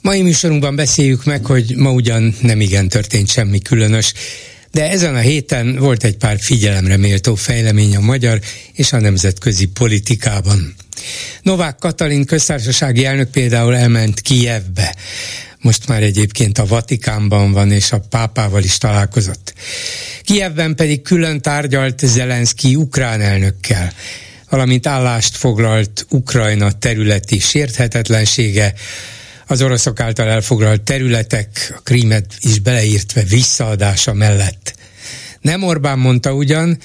Mai műsorunkban beszéljük meg, hogy ma ugyan nem igen történt semmi különös, de ezen a héten volt egy pár figyelemre méltó fejlemény a magyar és a nemzetközi politikában. Novák Katalin köztársasági elnök például elment Kijevbe. Most már egyébként a Vatikánban van, és a pápával is találkozott. Kijevben pedig külön tárgyalt Zelenszky ukrán elnökkel valamint állást foglalt Ukrajna területi sérthetetlensége, az oroszok által elfoglalt területek, a krímet is beleírtve visszaadása mellett. Nem Orbán mondta ugyan,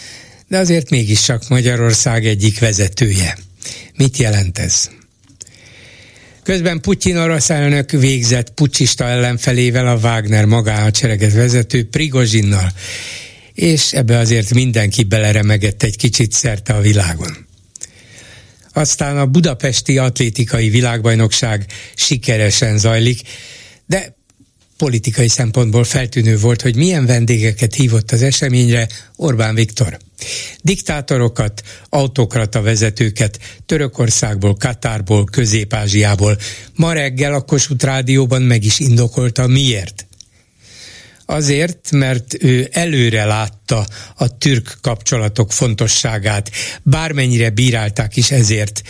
de azért mégis csak Magyarország egyik vezetője. Mit jelent ez? Közben Putyin orosz elnök végzett pucsista ellenfelével a Wagner magánhadsereget vezető Prigozsinnal, és ebbe azért mindenki beleremegett egy kicsit szerte a világon. Aztán a budapesti atlétikai világbajnokság sikeresen zajlik, de politikai szempontból feltűnő volt, hogy milyen vendégeket hívott az eseményre Orbán Viktor. Diktátorokat, autokrata vezetőket Törökországból, Katárból, Közép-Ázsiából. Ma reggel a Kossuth Rádióban meg is indokolta miért. Azért, mert ő előre látta a türk kapcsolatok fontosságát, bármennyire bírálták is ezért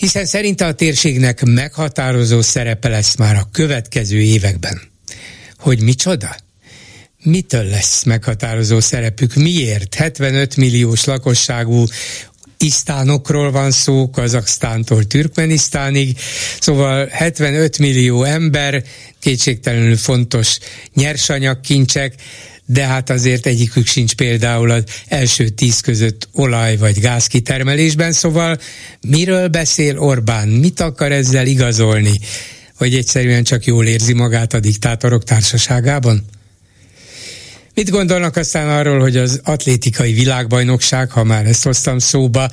hiszen szerinte a térségnek meghatározó szerepe lesz már a következő években. Hogy micsoda? Mitől lesz meghatározó szerepük? Miért? 75 milliós lakosságú isztánokról van szó, Kazaksztántól Türkmenisztánig, szóval 75 millió ember, kétségtelenül fontos nyersanyagkincsek, de hát azért egyikük sincs például az első tíz között olaj vagy gáz kitermelésben, szóval miről beszél Orbán, mit akar ezzel igazolni, hogy egyszerűen csak jól érzi magát a diktátorok társaságában? Mit gondolnak aztán arról, hogy az atlétikai világbajnokság, ha már ezt hoztam szóba,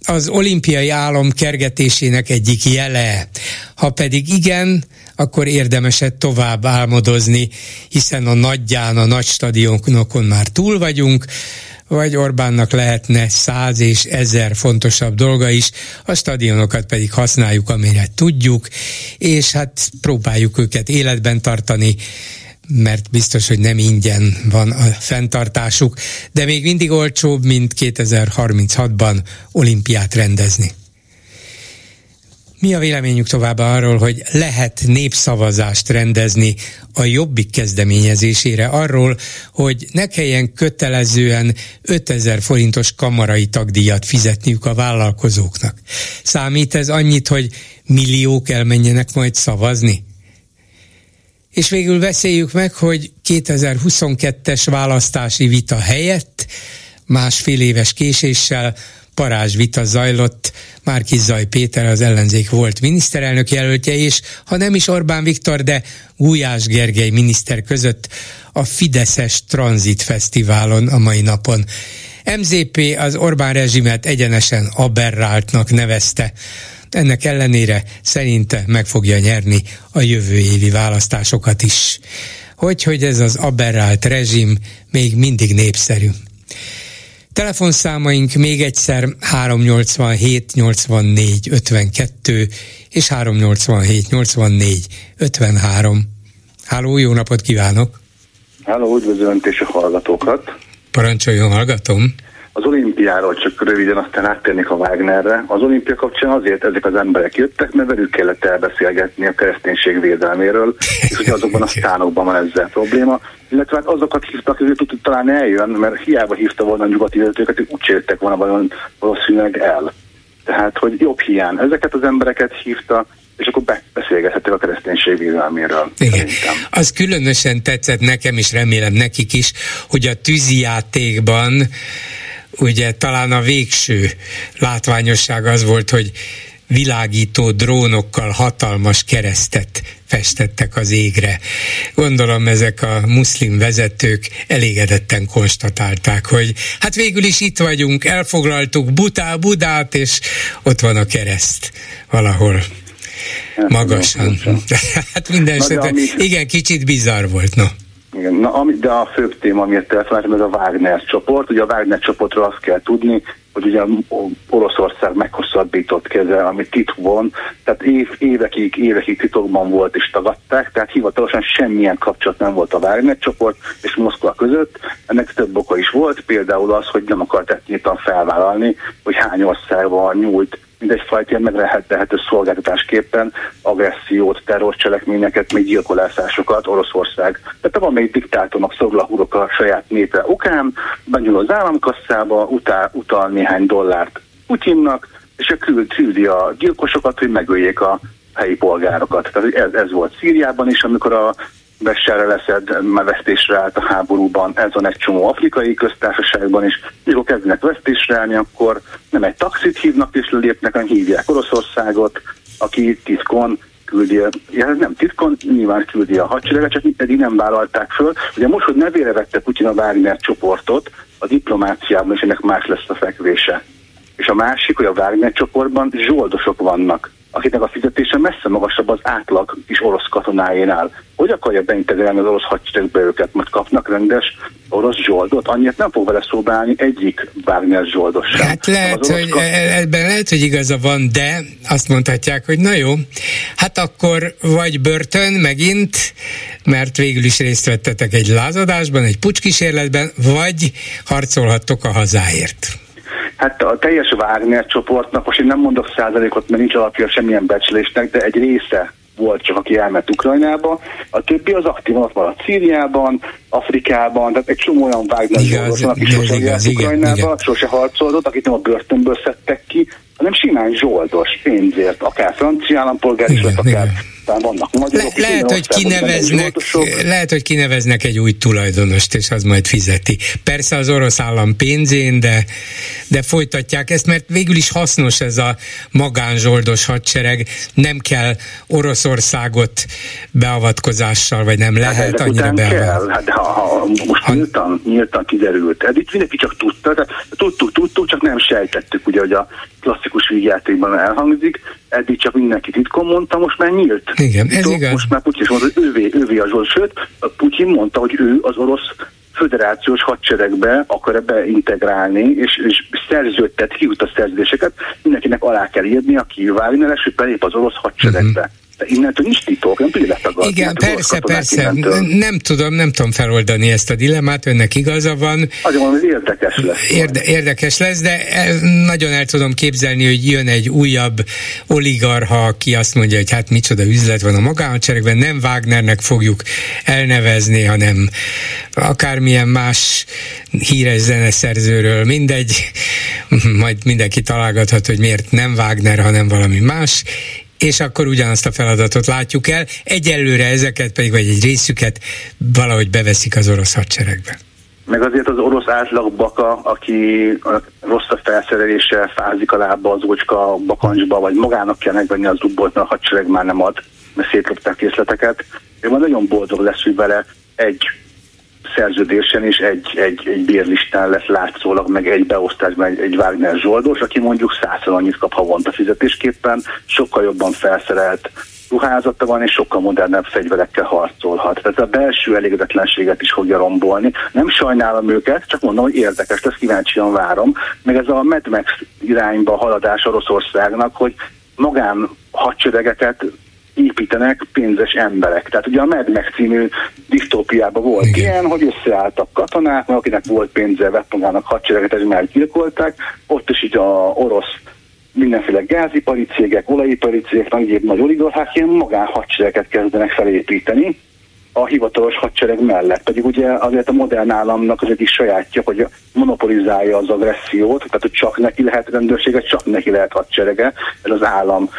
az olimpiai álom kergetésének egyik jele? Ha pedig igen, akkor érdemeset tovább álmodozni, hiszen a nagyján, a nagy stadionokon már túl vagyunk, vagy Orbánnak lehetne száz és ezer fontosabb dolga is, a stadionokat pedig használjuk, amire tudjuk, és hát próbáljuk őket életben tartani, mert biztos, hogy nem ingyen van a fenntartásuk, de még mindig olcsóbb, mint 2036-ban olimpiát rendezni. Mi a véleményük továbbá arról, hogy lehet népszavazást rendezni a jobbik kezdeményezésére arról, hogy ne kelljen kötelezően 5000 forintos kamarai tagdíjat fizetniük a vállalkozóknak. Számít ez annyit, hogy milliók elmenjenek majd szavazni? És végül beszéljük meg, hogy 2022-es választási vita helyett másfél éves késéssel parázs vita zajlott, Márki Zaj Péter az ellenzék volt miniszterelnök jelöltje, és ha nem is Orbán Viktor, de Gulyás Gergely miniszter között a Fideszes Transit Fesztiválon a mai napon. MZP az Orbán rezsimet egyenesen aberráltnak nevezte. Ennek ellenére szerinte meg fogja nyerni a jövő évi választásokat is. Hogy, hogy ez az aberrált rezsim még mindig népszerű. Telefonszámaink még egyszer 387 84 52 és 387 84 53. Háló, jó napot kívánok! Háló, üdvözlöm és a hallgatókat! Parancsoljon, hallgatom! Az olimpiáról csak röviden, aztán áttérnék a Wagnerre. Az olimpia kapcsán azért ezek az emberek jöttek, mert velük kellett elbeszélgetni a kereszténység védelméről, és hogy azokban a sztánokban van ezzel probléma. Illetve hát azokat hívtak, hogy tud talán eljön, mert hiába hívta volna a nyugati vezetőket, hogy úgy jöttek volna valószínűleg el. Tehát, hogy jobb hiány. Ezeket az embereket hívta, és akkor beszélgethettek a kereszténység védelméről. Igen. Szerintem. Az különösen tetszett nekem, és remélem nekik is, hogy a tűzijátékban ugye talán a végső látványosság az volt, hogy világító drónokkal hatalmas keresztet festettek az égre. Gondolom ezek a muszlim vezetők elégedetten konstatálták, hogy hát végül is itt vagyunk, elfoglaltuk Butá, Budát, és ott van a kereszt valahol magasan. hát minden esetre, igen, kicsit bizarr volt, no. Igen, na, ami, de a főbb téma, amiért telefonáltam, ez a Wagner csoport. Ugye a Wagner csoportról azt kell tudni, hogy ugye Oroszország meghosszabbított keze, ami titkban, tehát év, évekig, évekig titokban volt és tagadták, tehát hivatalosan semmilyen kapcsolat nem volt a Wagner csoport és Moszkva között. Ennek több oka is volt, például az, hogy nem akart nyíltan felvállalni, hogy hány országban nyújt mindegyfajta ilyen meglehető szolgáltatásképpen agressziót, terrorcselekményeket, még gyilkolászásokat Oroszország. Tehát van még diktátornak szorulahurok a saját népe okán, benyúl az államkasszába, utál, utal néhány dollárt Putyinnak, és a küld, küldi a gyilkosokat, hogy megöljék a helyi polgárokat. Tehát ez, ez volt Szíriában is, amikor a Besserre leszed, már vesztésre állt a háborúban, ez van egy csomó afrikai köztársaságban is. Mikor kezdenek vesztésre állni, akkor nem egy taxit hívnak és lépnek, hanem hívják Oroszországot, aki titkon küldi, ja, nem titkon, nyilván küldi a hadsereget, csak eddig nem vállalták föl. Ugye most, hogy nevére vette Putyin a Wagner csoportot, a diplomáciában is ennek más lesz a fekvése. És a másik, hogy a Wagner csoportban zsoldosok vannak akiknek a fizetése messze magasabb az átlag is orosz katonáénál. Hogy akarja beintegrálni az orosz hadseregbe őket? Most kapnak rendes orosz zsoldot? Annyit nem fog vele szobálni egyik Wagner zsoldos sem. Hát lehet, hogy kat... E- ebben lehet, hogy igaza van, de azt mondhatják, hogy na jó, hát akkor vagy börtön megint, mert végül is részt vettetek egy lázadásban, egy pucskísérletben, vagy harcolhattok a hazáért. Hát a teljes Wagner csoportnak, most én nem mondok százalékot, mert nincs alapja semmilyen becslésnek, de egy része volt csak, aki elment Ukrajnába. A többi az aktívan ott maradt Szíriában, Afrikában, tehát egy csomó olyan Wagner van, aki sose igaz, Ukrajnába, igen. sose harcoltott, akit nem a börtönből szedtek ki, hanem simán zsoldos pénzért, akár francia állampolgár is, akár igen vannak magyarok. Le, lehet, hogy kineveznek, lehet, hogy kineveznek egy új tulajdonost, és az majd fizeti. Persze az orosz állam pénzén, de, de folytatják ezt, mert végül is hasznos ez a magánzsoldos hadsereg. Nem kell Oroszországot beavatkozással, vagy nem lehet hát, annyira beavatkozni. Hát, ha, ha most ha... nyíltan, nyíltan kiderült. Hát itt mindenki csak tudta, de tudtuk, tudtuk, csak nem sejtettük, ugye, hogy a klasszikus vígjátékban elhangzik, eddig csak mindenki titkon mondta, most már nyílt. Igen, ez Titok, igaz. Most már Putyin is mondta, hogy ővé, ővé az orosz, sőt, Putyin mondta, hogy ő az orosz föderációs hadseregbe akar beintegrálni, és, és szerződtet, kiút a szerződéseket, mindenkinek alá kell írni, aki Wagner-es, hogy belép az orosz hadseregbe. Uh-huh innentől is titok, nem tudja letagadni. Igen, persze, persze. Innentől. Nem tudom, nem tudom feloldani ezt a dilemmát, önnek igaza van. Azért mondom, hogy érdekes lesz. Érde, érdekes lesz, de nagyon el tudom képzelni, hogy jön egy újabb oligarha, aki azt mondja, hogy hát micsoda üzlet van a magánhadseregben, nem Wagnernek fogjuk elnevezni, hanem akármilyen más híres zeneszerzőről, mindegy, majd mindenki találgathat, hogy miért nem Wagner, hanem valami más, és akkor ugyanazt a feladatot látjuk el. Egyelőre ezeket pedig, vagy egy részüket valahogy beveszik az orosz hadseregbe. Meg azért az orosz átlag baka, aki rossz a felszerelése, fázik a lába az ócska bakancsba, vagy magának kell megvenni az dubbolt, mert a hadsereg már nem ad, mert szétlopták készleteket. Ő már nagyon boldog lesz, hogy vele egy szerződésen is egy, egy, egy bérlistán lesz látszólag, meg egy beosztásban egy, egy Wagner Zsoldos, aki mondjuk százszor annyit kap havonta fizetésképpen, sokkal jobban felszerelt ruházata van, és sokkal modernebb fegyverekkel harcolhat. Tehát a belső elégedetlenséget is fogja rombolni. Nem sajnálom őket, csak mondom, hogy érdekes, ezt kíváncsian várom. Meg ez a Mad Max irányba haladás Oroszországnak, hogy magán hadseregeket építenek pénzes emberek. Tehát ugye a Mad Max című disztópiában volt Igen. ilyen, hogy összeálltak katonák, mert akinek volt pénze, vett magának hadsereget, ez már gyilkolták. Ott is így a orosz mindenféle gázipari cégek, olajipari cégek, egyéb nagy oligarchák ilyen magánhadsereget kezdenek felépíteni a hivatalos hadsereg mellett. Pedig ugye azért a modern államnak az egyik sajátja, hogy monopolizálja az agressziót, tehát hogy csak neki lehet rendőrsége, csak neki lehet hadserege, ez az állam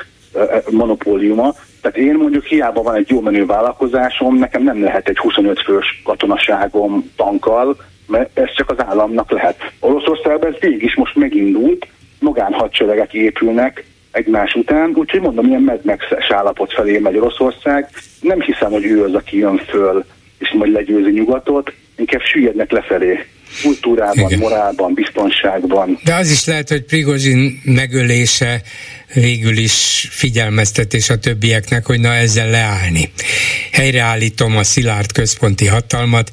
monopóliuma. Tehát én mondjuk hiába van egy jó menő vállalkozásom, nekem nem lehet egy 25 fős katonaságom tankkal, mert ez csak az államnak lehet. Oroszországban ez végig is most megindult, magánhadseregek épülnek, egymás után, úgyhogy mondom, ilyen Mad Max állapot felé megy Oroszország. Nem hiszem, hogy ő az, aki jön föl, és majd legyőzi nyugatot, inkább süllyednek lefelé kultúrában, Igen. morálban, biztonságban. De az is lehet, hogy Prigozsin megölése végül is figyelmeztetés a többieknek, hogy na ezzel leállni. Helyreállítom a szilárd központi hatalmat,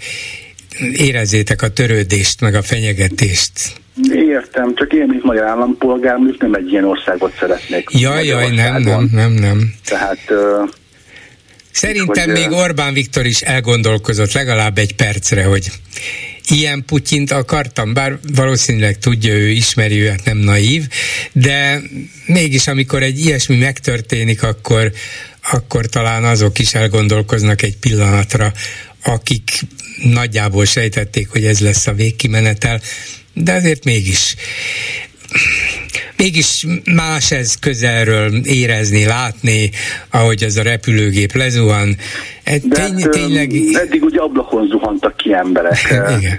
érezzétek a törődést, meg a fenyegetést. Értem, csak én, mint magyar állampolgár, most nem egy ilyen országot szeretnék. Jaj, jaj, nem, nem, nem, nem. Tehát uh, Szerintem hogy, még Orbán Viktor is elgondolkozott legalább egy percre, hogy ilyen Putyint akartam, bár valószínűleg tudja, ő ismeri, ő hát nem naív, de mégis amikor egy ilyesmi megtörténik, akkor, akkor talán azok is elgondolkoznak egy pillanatra, akik nagyjából sejtették, hogy ez lesz a végkimenetel, de azért mégis mégis más ez közelről érezni, látni, ahogy az a repülőgép lezuhan. E, tény, hát, tényleg... Eddig ugye ablakon zuhantak ki emberek. Igen.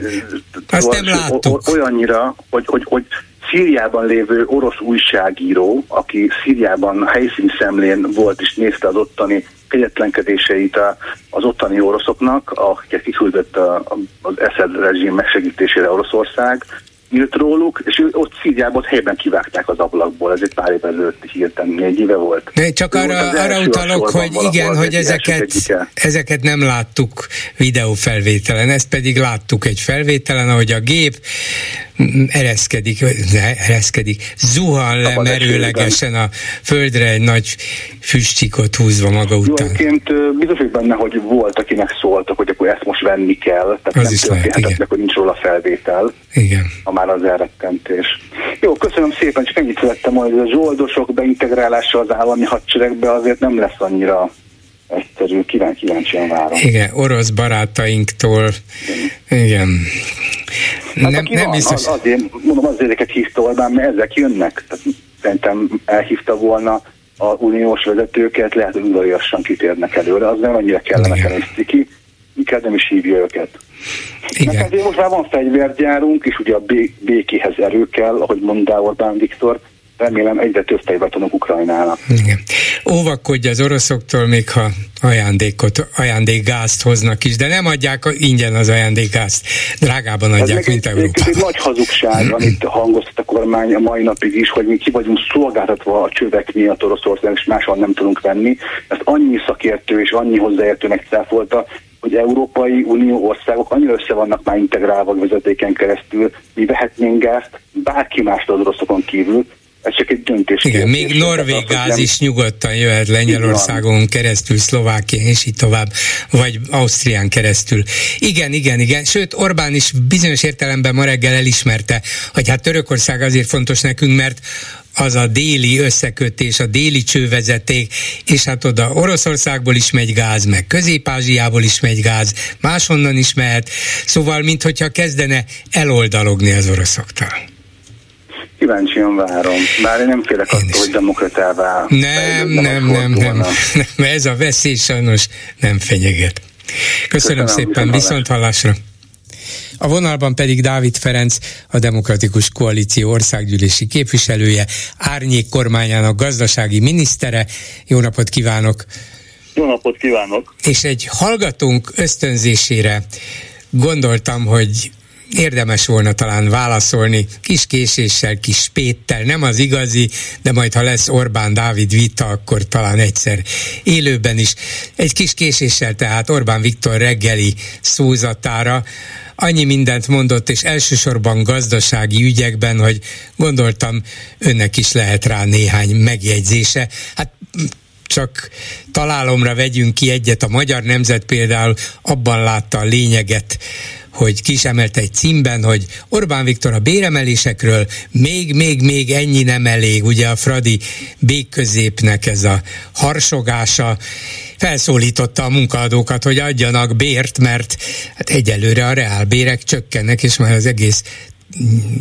Azt nem láttuk. Olyannyira, hogy, hogy, hogy Szíriában lévő orosz újságíró, aki Szíriában helyszíni szemlén volt és nézte az ottani kegyetlenkedéseit az ottani oroszoknak, akiket kiküldött az Eszed rezsim megsegítésére Oroszország, írt róluk, és ott Szíriában helyben kivágták az ablakból, ez egy pár évvel ezelőtt hirtelen, négy éve volt. De csak arra, arra utalok, hogy igen, hogy ezeket, ezeket nem láttuk videófelvételen, ezt pedig láttuk egy felvételen, ahogy a gép ereszkedik, ne, ereszkedik, zuhan le merőlegesen a földre egy nagy füstcsikot húzva maga után. Jóként biztos hogy benne, hogy volt, akinek szóltak, hogy akkor ezt most venni kell, tehát az nem történhetett, hogy nincs róla felvétel. Igen. A már az elrettentés. Jó, köszönöm szépen, csak ennyit szerettem hogy a zsoldosok beintegrálása az állami hadseregbe azért nem lesz annyira egyszerű, kíván kíváncsian várom. Igen, orosz barátainktól, igen. igen. Hát nem, nem van, biztos. Az, azért, mondom, azért ezeket hívta Orbán, mert ezek jönnek. Tehát szerintem elhívta volna a uniós vezetőket, lehet, hogy udvariasan kitérnek előre, az nem annyira kellene ki, inkább nem is hívja őket. Igen. Mert azért most már van fegyvergyárunk, és ugye a békéhez erő kell, ahogy mondta Orbán Viktor, remélem egyre több fegyvert adunk Ukrajnának. Igen. Óvakodj az oroszoktól, még ha ajándékot, ajándékgázt hoznak is, de nem adják ingyen az ajándékgázt, drágában adják, Ez mint Európa. Ez egy nagy hazugság, amit hangoztat a kormány a mai napig is, hogy mi ki vagyunk szolgáltatva a csövek miatt Oroszország, és máshol nem tudunk venni. Ezt annyi szakértő és annyi hozzáértő megcáfolta, hogy Európai Unió országok annyira össze vannak már integrálva vezetéken keresztül, mi vehetnénk gázt bárki más az oroszokon kívül, ez csak egy döntés. Igen, még Norvég gáz is nyugodtan jöhet Lengyelországon keresztül, Szlovákián és így tovább, vagy Ausztrián keresztül. Igen, igen, igen. Sőt, Orbán is bizonyos értelemben ma reggel elismerte, hogy hát Törökország azért fontos nekünk, mert az a déli összekötés, a déli csővezeték, és hát oda Oroszországból is megy gáz, meg Közép-Ázsiából is megy gáz, máshonnan is mehet, szóval minthogyha kezdene eloldalogni az oroszoktól. Kíváncsian várom, bár én nem félek attól, hogy demokratává nem, nem, nem, nem, nem, ez a veszély sajnos nem fenyeget. Köszönöm, Köszönöm szépen, viszont hallásra. A vonalban pedig Dávid Ferenc, a Demokratikus Koalíció országgyűlési képviselője, Árnyék kormányának gazdasági minisztere. Jó napot kívánok! Jó napot kívánok! És egy hallgatónk ösztönzésére gondoltam, hogy érdemes volna talán válaszolni kis késéssel, kis spéttel, nem az igazi, de majd ha lesz Orbán Dávid vita, akkor talán egyszer élőben is. Egy kis késéssel tehát Orbán Viktor reggeli szózatára annyi mindent mondott, és elsősorban gazdasági ügyekben, hogy gondoltam, önnek is lehet rá néhány megjegyzése. Hát csak találomra vegyünk ki egyet. A magyar nemzet például abban látta a lényeget, hogy kisemelt egy címben, hogy Orbán Viktor a béremelésekről még, még, még ennyi nem elég, ugye a Fradi békközépnek ez a harsogása, felszólította a munkaadókat, hogy adjanak bért, mert hát egyelőre a reálbérek csökkennek, és már az egész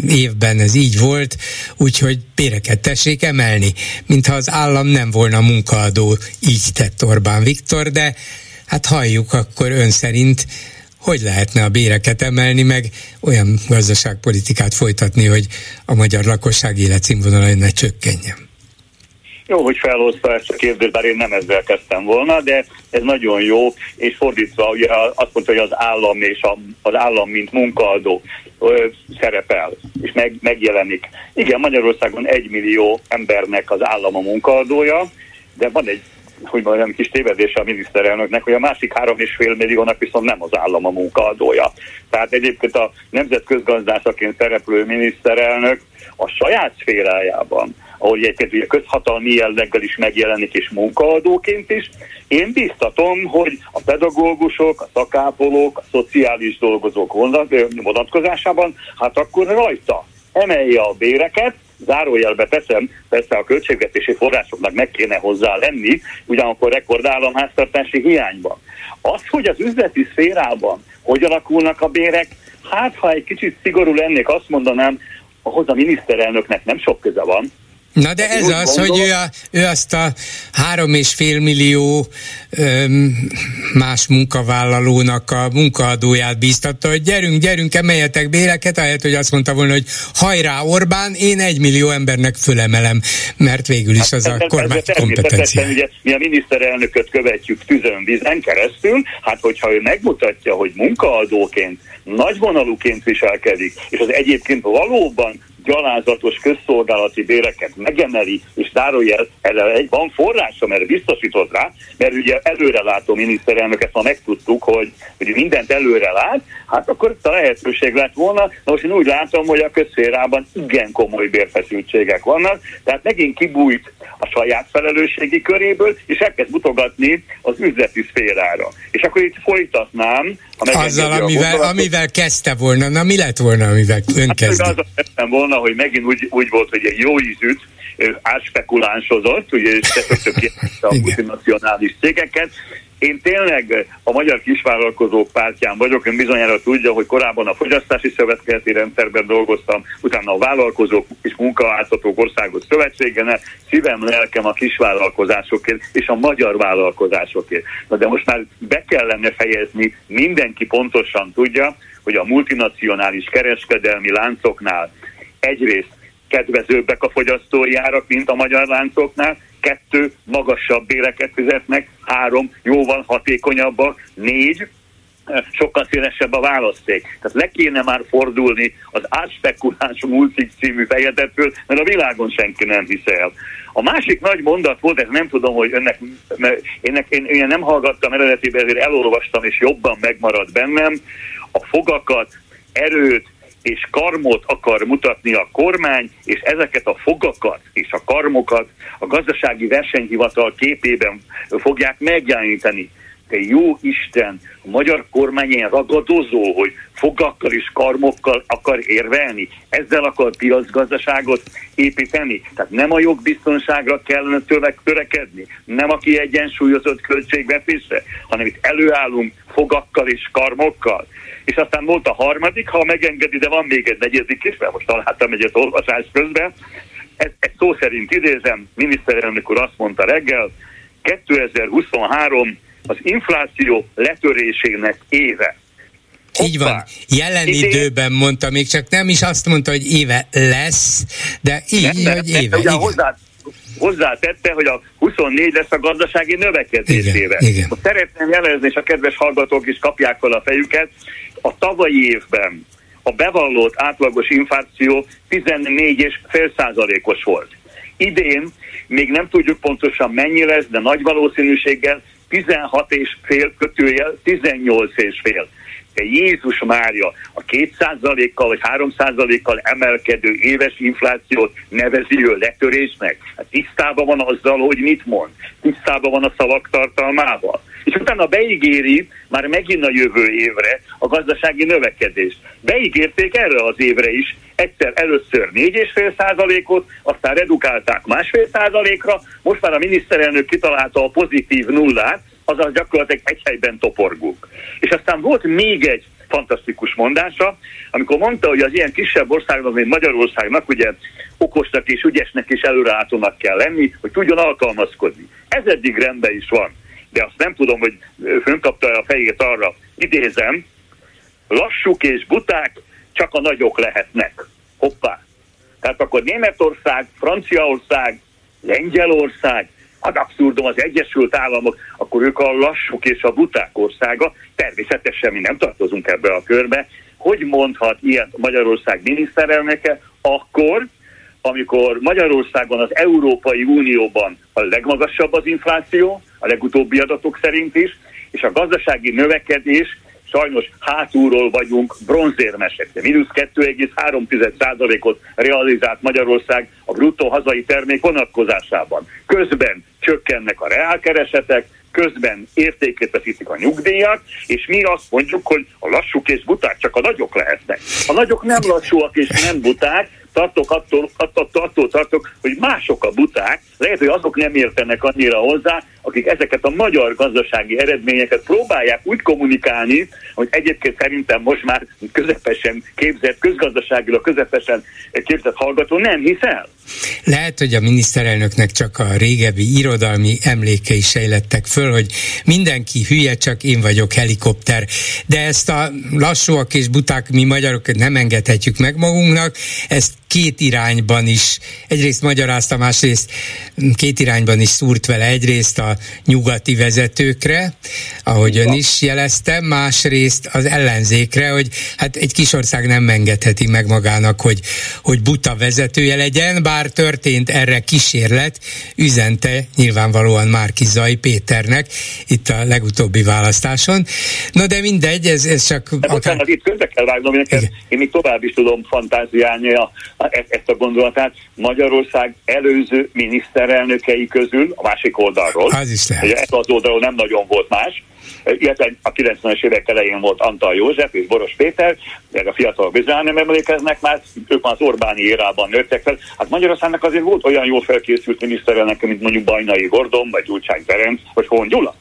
évben ez így volt, úgyhogy béreket tessék emelni, mintha az állam nem volna munkaadó, így tett Orbán Viktor, de hát halljuk akkor ön szerint hogy lehetne a béreket emelni, meg olyan gazdaságpolitikát folytatni, hogy a magyar lakosság életszínvonala ne csökkenjen? Jó, hogy felhozta ezt a kérdést, bár én nem ezzel kezdtem volna, de ez nagyon jó, és fordítva, ugye azt mondta, hogy az állam és a, az állam, mint munkaadó ö, szerepel, és meg, megjelenik. Igen, Magyarországon egy millió embernek az állam a munkaadója, de van egy hogy mondjam, kis tévedése a miniszterelnöknek, hogy a másik három és fél milliónak viszont nem az állam a munkaadója. Tehát egyébként a nemzetközgazdászaként szereplő miniszterelnök a saját szférájában ahogy egyébként ugye közhatalmi jelleggel is megjelenik, és munkaadóként is. Én biztatom, hogy a pedagógusok, a szakápolók, a szociális dolgozók vonatkozásában, hát akkor rajta emelje a béreket, zárójelbe teszem, persze a költségvetési forrásoknak meg kéne hozzá lenni, ugyanakkor rekordállamháztartási hiányban. Az, hogy az üzleti szférában hogy alakulnak a bérek, hát ha egy kicsit szigorú lennék, azt mondanám, ahhoz a miniszterelnöknek nem sok köze van, Na de ez az, gondolom, hogy ő, a, ő azt a három és fél millió öm, más munkavállalónak a munkaadóját bíztatta, hogy gyerünk, gyerünk, emeljetek béreket, ahelyett, hogy azt mondta volna, hogy hajrá Orbán, én egy millió embernek fölemelem, mert végül is az hát, a kormány kompetencia. Ugye, mi a miniszterelnököt követjük tüzön vizen keresztül, hát hogyha ő megmutatja, hogy munkaadóként nagyvonalúként viselkedik, és az egyébként valóban gyalázatos közszolgálati béreket megemeli, és zárójel, erre van forrása, mert biztosított rá, mert ugye előre látó miniszterelnök, ezt ma megtudtuk, hogy, hogy mindent előre lát, hát akkor a lehetőség lett volna. Na most én úgy látom, hogy a közszférában igen komoly bérfeszültségek vannak, tehát megint kibújt a saját felelősségi köréből, és elkezd mutogatni az üzleti szférára. És akkor itt folytatnám, azzal, amivel, amivel kezdte volna. Na mi lett volna, amivel ön kezdte? Hát, azzal volna, hogy megint úgy, úgy volt, hogy egy jó ízűt átspekulánsodott, ugye, és a multinacionális cégeket, én tényleg a Magyar Kisvállalkozók pártján vagyok, ön bizonyára tudja, hogy korábban a Fogyasztási Szövetkezeti Rendszerben dolgoztam, utána a Vállalkozók és Munkaváltatók Országos Szövetségen, szívem, lelkem a kisvállalkozásokért és a magyar vállalkozásokért. Na de most már be kellene fejezni, mindenki pontosan tudja, hogy a multinacionális kereskedelmi láncoknál egyrészt kedvezőbbek a fogyasztói árak, mint a magyar láncoknál, kettő, magasabb béreket fizetnek, három, jóval hatékonyabbak, négy, sokkal szélesebb a választék. Tehát le kéne már fordulni az átspekuláns multik című fejezetről, mert a világon senki nem hisz el. A másik nagy mondat volt, ez nem tudom, hogy önnek, mert én, én, én nem hallgattam eredetiben, ezért elolvastam, és jobban megmaradt bennem, a fogakat, erőt, és karmot akar mutatni a kormány, és ezeket a fogakat és a karmokat a gazdasági versenyhivatal képében fogják megjeleníteni. Te jó Isten, a magyar kormány ilyen ragadozó, hogy fogakkal és karmokkal akar érvelni, ezzel akar piacgazdaságot építeni. Tehát nem a jogbiztonságra kellene törekedni, nem a kiegyensúlyozott költségvetésre, hanem itt előállunk fogakkal és karmokkal és aztán volt a harmadik, ha megengedi, de van még egy negyedik is, mert most találtam egyet olvasás közben. Ez, ez szó szerint idézem, miniszterelnök úr azt mondta reggel, 2023 az infláció letörésének éve. Hoppá. Így van. Jelen Idén... időben mondta, még csak nem is azt mondta, hogy éve lesz, de így, nem, hogy éve. Ugye hozzá, hozzátette, hogy a 24 lesz a gazdasági növekedés igen, éve. Igen. Szeretném jelezni, és a kedves hallgatók is kapják fel a fejüket, a tavalyi évben a bevallott átlagos infláció 14,5 százalékos volt. Idén még nem tudjuk pontosan mennyi lesz, de nagy valószínűséggel 16 és fél kötőjel 18 és fél. De Jézus Mária a 2%-kal vagy 3%-kal emelkedő éves inflációt nevezi ő letörésnek. Hát tisztában van azzal, hogy mit mond. Tisztában van a szavak tartalmával és utána beígéri már megint a jövő évre a gazdasági növekedést. Beígérték erre az évre is, egyszer először 4,5 százalékot, aztán redukálták másfél százalékra, most már a miniszterelnök kitalálta a pozitív nullát, azaz gyakorlatilag egy helyben toporgunk. És aztán volt még egy fantasztikus mondása, amikor mondta, hogy az ilyen kisebb országnak, mint Magyarországnak, ugye okosnak és ügyesnek és előreálltónak kell lenni, hogy tudjon alkalmazkodni. Ez eddig rendben is van de azt nem tudom, hogy fönkapta a fejét arra, idézem, lassuk és buták csak a nagyok lehetnek. Hoppá. Tehát akkor Németország, Franciaország, Lengyelország, az abszurdum az Egyesült Államok, akkor ők a lassúk és a buták országa, természetesen mi nem tartozunk ebbe a körbe. Hogy mondhat ilyet Magyarország miniszterelnöke akkor, amikor Magyarországon az Európai Unióban a legmagasabb az infláció, a legutóbbi adatok szerint is, és a gazdasági növekedés sajnos hátulról vagyunk bronzérmesek. Minusz 2,3%-ot realizált Magyarország a bruttó hazai termék vonatkozásában. Közben csökkennek a reálkeresetek, közben értékét veszítik a nyugdíjak, és mi azt mondjuk, hogy a lassúk és buták csak a nagyok lehetnek. A nagyok nem lassúak és nem buták, tartok attól, attól, attól tartok, hogy mások a buták, lehet, hogy azok nem értenek annyira hozzá, akik ezeket a magyar gazdasági eredményeket próbálják úgy kommunikálni, hogy egyébként szerintem most már közepesen képzett, közgazdaságilag közepesen képzett hallgató nem hiszel. Lehet, hogy a miniszterelnöknek csak a régebbi irodalmi emlékei sejlettek föl, hogy mindenki hülye, csak én vagyok helikopter. De ezt a lassúak és buták mi magyarok nem engedhetjük meg magunknak, ezt két irányban is, egyrészt magyarázta, másrészt két irányban is szúrt vele, egyrészt a nyugati vezetőkre, ahogy ön is jelezte, másrészt az ellenzékre, hogy hát egy kis ország nem engedheti meg magának, hogy, hogy buta vezetője legyen, bár történt erre kísérlet, üzente nyilvánvalóan Márki Zaj Péternek itt a legutóbbi választáson. Na de mindegy, ez, ez csak... De akár... bocsánat, itt közbe kell vágnom, én még tovább is tudom fantáziálni a, a, e- ezt a gondolatát. Magyarország előző miniszterelnökei közül, a másik oldalról, az is lehet. ez az oldalról nem nagyon volt más, illetve a 90-es évek elején volt Antal József és Boros Péter, de a fiatalok bizony nem emlékeznek már, ők már az Orbáni érában nőttek fel. Hát Magyarországnak azért volt olyan jó felkészült miniszterelnök, mint mondjuk Bajnai Gordon, vagy Gyurcsány Ferenc, vagy Hon Gyula.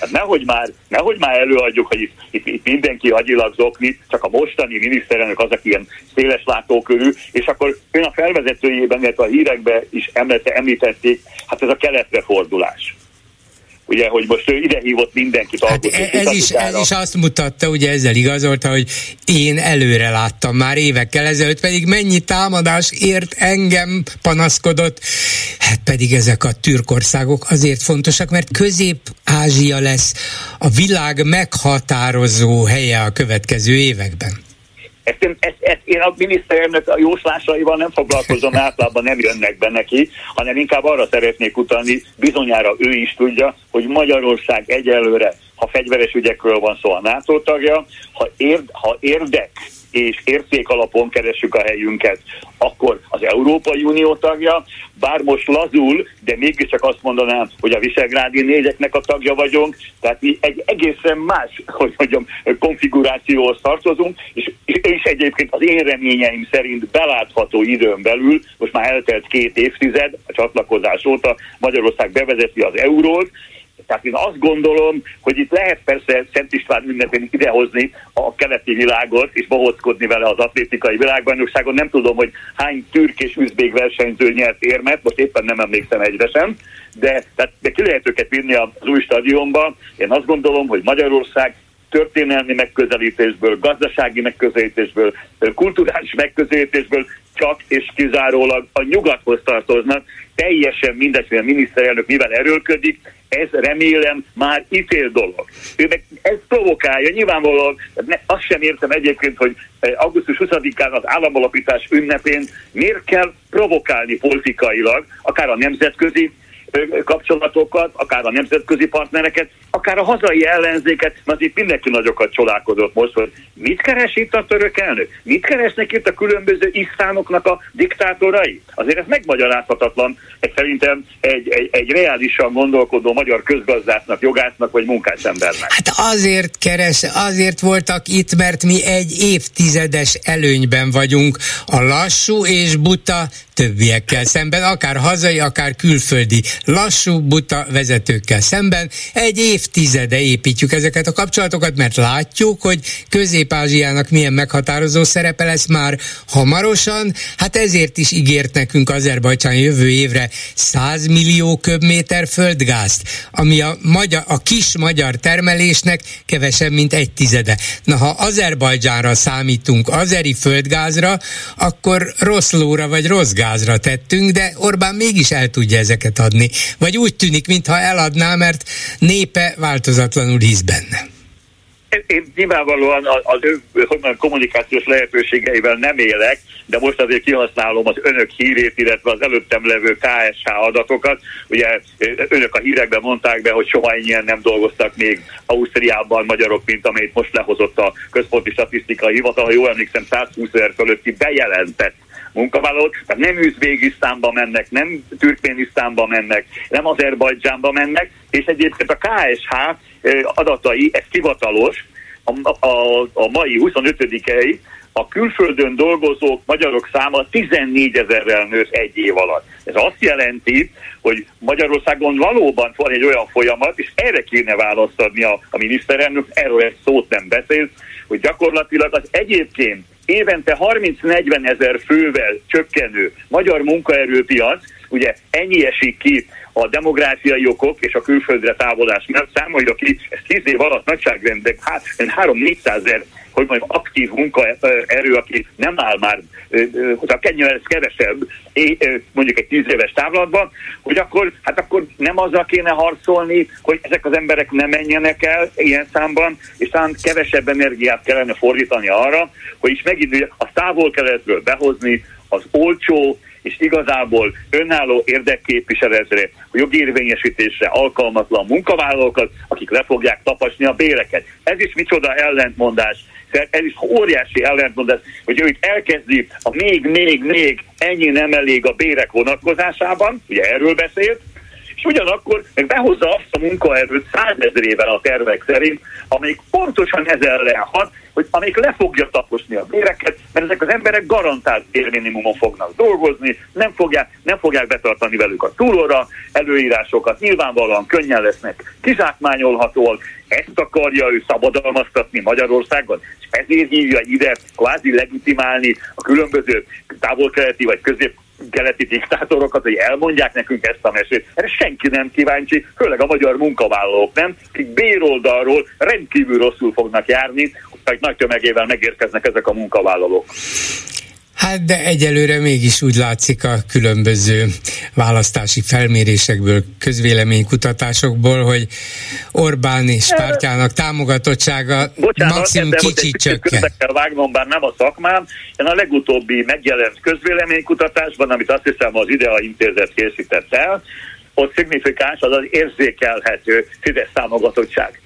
Hát nehogy már, nehogy már előadjuk, hogy itt, itt, itt mindenki agyilag zokni, csak a mostani miniszterelnök az, aki ilyen széles látókörű, és akkor ön a felvezetőjében, illetve a hírekbe is említették, hát ez a keletre fordulás ugye, hogy most ő ide hívott mindenkit hát e- ez, is, ez is azt mutatta, ugye ezzel igazolta, hogy én előre láttam már évekkel ezelőtt, pedig mennyi támadás ért engem, panaszkodott. Hát pedig ezek a türkországok azért fontosak, mert Közép-Ázsia lesz a világ meghatározó helye a következő években. Ezt én, ezt, ezt én a miniszterelnök a jóslásaival nem foglalkozom, általában nem jönnek be neki, hanem inkább arra szeretnék utalni, bizonyára ő is tudja, hogy Magyarország egyelőre, ha fegyveres ügyekről van szó, a NATO tagja, ha, érd, ha érdek és érték alapon keressük a helyünket, akkor az Európai Unió tagja, bár most lazul, de mégiscsak azt mondanám, hogy a Visegrádi négyeknek a tagja vagyunk, tehát mi egy egészen más, hogy mondjam, konfigurációhoz tartozunk, és, és egyébként az én reményeim szerint belátható időn belül, most már eltelt két évtized a csatlakozás óta, Magyarország bevezeti az eurót, tehát én azt gondolom, hogy itt lehet persze Szent István ünnepén idehozni a keleti világot, és bohockodni vele az atlétikai világbajnokságon. Nem tudom, hogy hány türk és üzbék versenyző nyert érmet, most éppen nem emlékszem egyre sem, de, tehát, de ki lehet őket vinni az új stadionba. Én azt gondolom, hogy Magyarország történelmi megközelítésből, gazdasági megközelítésből, kulturális megközelítésből csak és kizárólag a nyugathoz tartoznak. Teljesen mindegy, hogy a miniszterelnök mivel erőlködik, ez remélem már ítél dolog. Ő meg ez provokálja, nyilvánvalóan ne, azt sem értem egyébként, hogy eh, augusztus 20-án az államalapítás ünnepén miért kell provokálni politikailag, akár a nemzetközi kapcsolatokat, akár a nemzetközi partnereket, akár a hazai ellenzéket, mert itt mindenki nagyokat csodálkozott most, hogy mit keres itt a török elnök? Mit keresnek itt a különböző isztánoknak a diktátorai? Azért ez megmagyarázhatatlan, egy szerintem egy, egy, egy reálisan gondolkodó magyar közgazdásznak, jogásznak vagy munkásembernek. Hát azért keres, azért voltak itt, mert mi egy évtizedes előnyben vagyunk a lassú és buta többiekkel szemben, akár hazai, akár külföldi lassú, buta vezetőkkel szemben. Egy évtizede építjük ezeket a kapcsolatokat, mert látjuk, hogy Közép-Ázsiának milyen meghatározó szerepe lesz már hamarosan. Hát ezért is ígért nekünk Azerbajcsán jövő évre 100 millió köbméter földgázt, ami a, magyar, a kis magyar termelésnek kevesebb, mint egy tizede. Na, ha Azerbajdzsánra számítunk, azeri földgázra, akkor rossz lóra vagy rossz gáz gázra tettünk, de Orbán mégis el tudja ezeket adni. Vagy úgy tűnik, mintha eladná, mert népe változatlanul hisz benne én nyilvánvalóan az ő kommunikációs lehetőségeivel nem élek, de most azért kihasználom az önök hírét, illetve az előttem levő KSH adatokat. Ugye önök a hírekben mondták be, hogy soha ennyien nem dolgoztak még Ausztriában magyarok, mint amelyet most lehozott a Központi Statisztikai Hivatal. Ha jól emlékszem, 120 ezer fölötti bejelentett munkavállalók, tehát nem Üzbégisztánba mennek, nem Türkménisztánba mennek, nem Azerbajdzsánba mennek, és egyébként a KSH adatai, ez hivatalos, a, a, a mai 25-i a külföldön dolgozók magyarok száma 14 ezerrel nőtt egy év alatt. Ez azt jelenti, hogy Magyarországon valóban van egy olyan folyamat, és erre kéne választ adni a, a miniszterelnök, erről egy szót nem beszélt, hogy gyakorlatilag az egyébként évente 30-40 ezer fővel csökkenő magyar munkaerőpiac, ugye ennyi esik ki a demográfiai okok és a külföldre távolás miatt számolja ki, ez 10 év alatt nagyságrendek, hát 3-400 ezer hogy mondjam, aktív munkaerő, aki nem áll már, hogy a kenyő ez kevesebb, mondjuk egy tíz éves távlatban, hogy akkor, hát akkor nem azzal kéne harcolni, hogy ezek az emberek nem menjenek el ilyen számban, és talán kevesebb energiát kellene fordítani arra, hogy is megint a távol-keletről behozni az olcsó, és igazából önálló érdekképviseletre, a jogérvényesítésre alkalmatlan munkavállalókat, akik le fogják tapasni a béreket. Ez is micsoda ellentmondás ez is óriási ellentmondás, hogy ő itt elkezdi a még, még, még ennyi nem elég a bérek vonatkozásában, ugye erről beszélt, és ugyanakkor meg behozza azt a munkaerőt százezrével a tervek szerint, amelyik pontosan ezzel hat, hogy amelyik le fogja taposni a béreket, mert ezek az emberek garantált bérminimumon fognak dolgozni, nem fogják, nem fogják betartani velük a túlóra előírásokat, nyilvánvalóan könnyen lesznek kizsákmányolhatóak, ezt akarja ő szabadalmaztatni Magyarországon, és ezért hívja ide kvázi legitimálni a különböző távol-keleti vagy közép keleti diktátorokat, hogy elmondják nekünk ezt a mesét. Erre senki nem kíváncsi, főleg a magyar munkavállalók nem, akik béroldalról rendkívül rosszul fognak járni, hogy nagy tömegével megérkeznek ezek a munkavállalók. Hát de egyelőre mégis úgy látszik a különböző választási felmérésekből, közvéleménykutatásokból, hogy Orbán és pártjának támogatottsága Bocsánat, maximum kicsit csökken. kell vágnom, bár nem a szakmám. Én a legutóbbi megjelent közvéleménykutatásban, amit azt hiszem az IDEA intézet készített el, ott szignifikáns az az érzékelhető Fidesz támogatottság.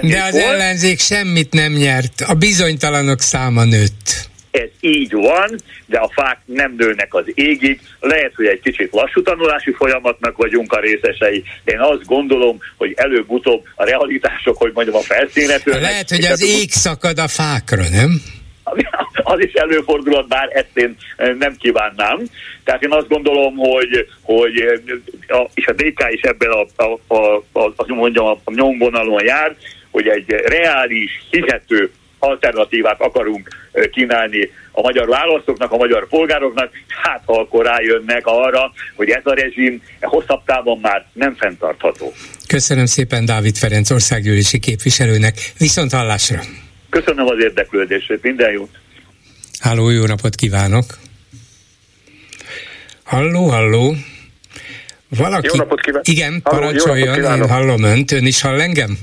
De az volt. ellenzék semmit nem nyert, a bizonytalanok száma nőtt ez így van, de a fák nem nőnek az égig. Lehet, hogy egy kicsit lassú tanulási folyamatnak vagyunk a részesei. Én azt gondolom, hogy előbb-utóbb a realitások, hogy mondjam, a felszínre Lehet, hogy az ég szakad a fákra, nem? az is előfordulhat, bár ezt én eh, nem kívánnám. Tehát én azt gondolom, hogy, hogy eh, a, és a DK is ebben a, a, a, a, a, mondjam, a nyomvonalon jár, hogy egy reális, hihető alternatívát akarunk kínálni a magyar választóknak, a magyar polgároknak, hát ha akkor rájönnek arra, hogy ez a rezsim hosszabb távon már nem fenntartható. Köszönöm szépen Dávid Ferenc országgyűlési képviselőnek, viszont hallásra! Köszönöm az érdeklődését, minden jót! Halló, jó napot kívánok! Halló, halló! Valaki... Jó napot kívánok! Igen, parancsoljon, én hallom önt, ön is hall engem?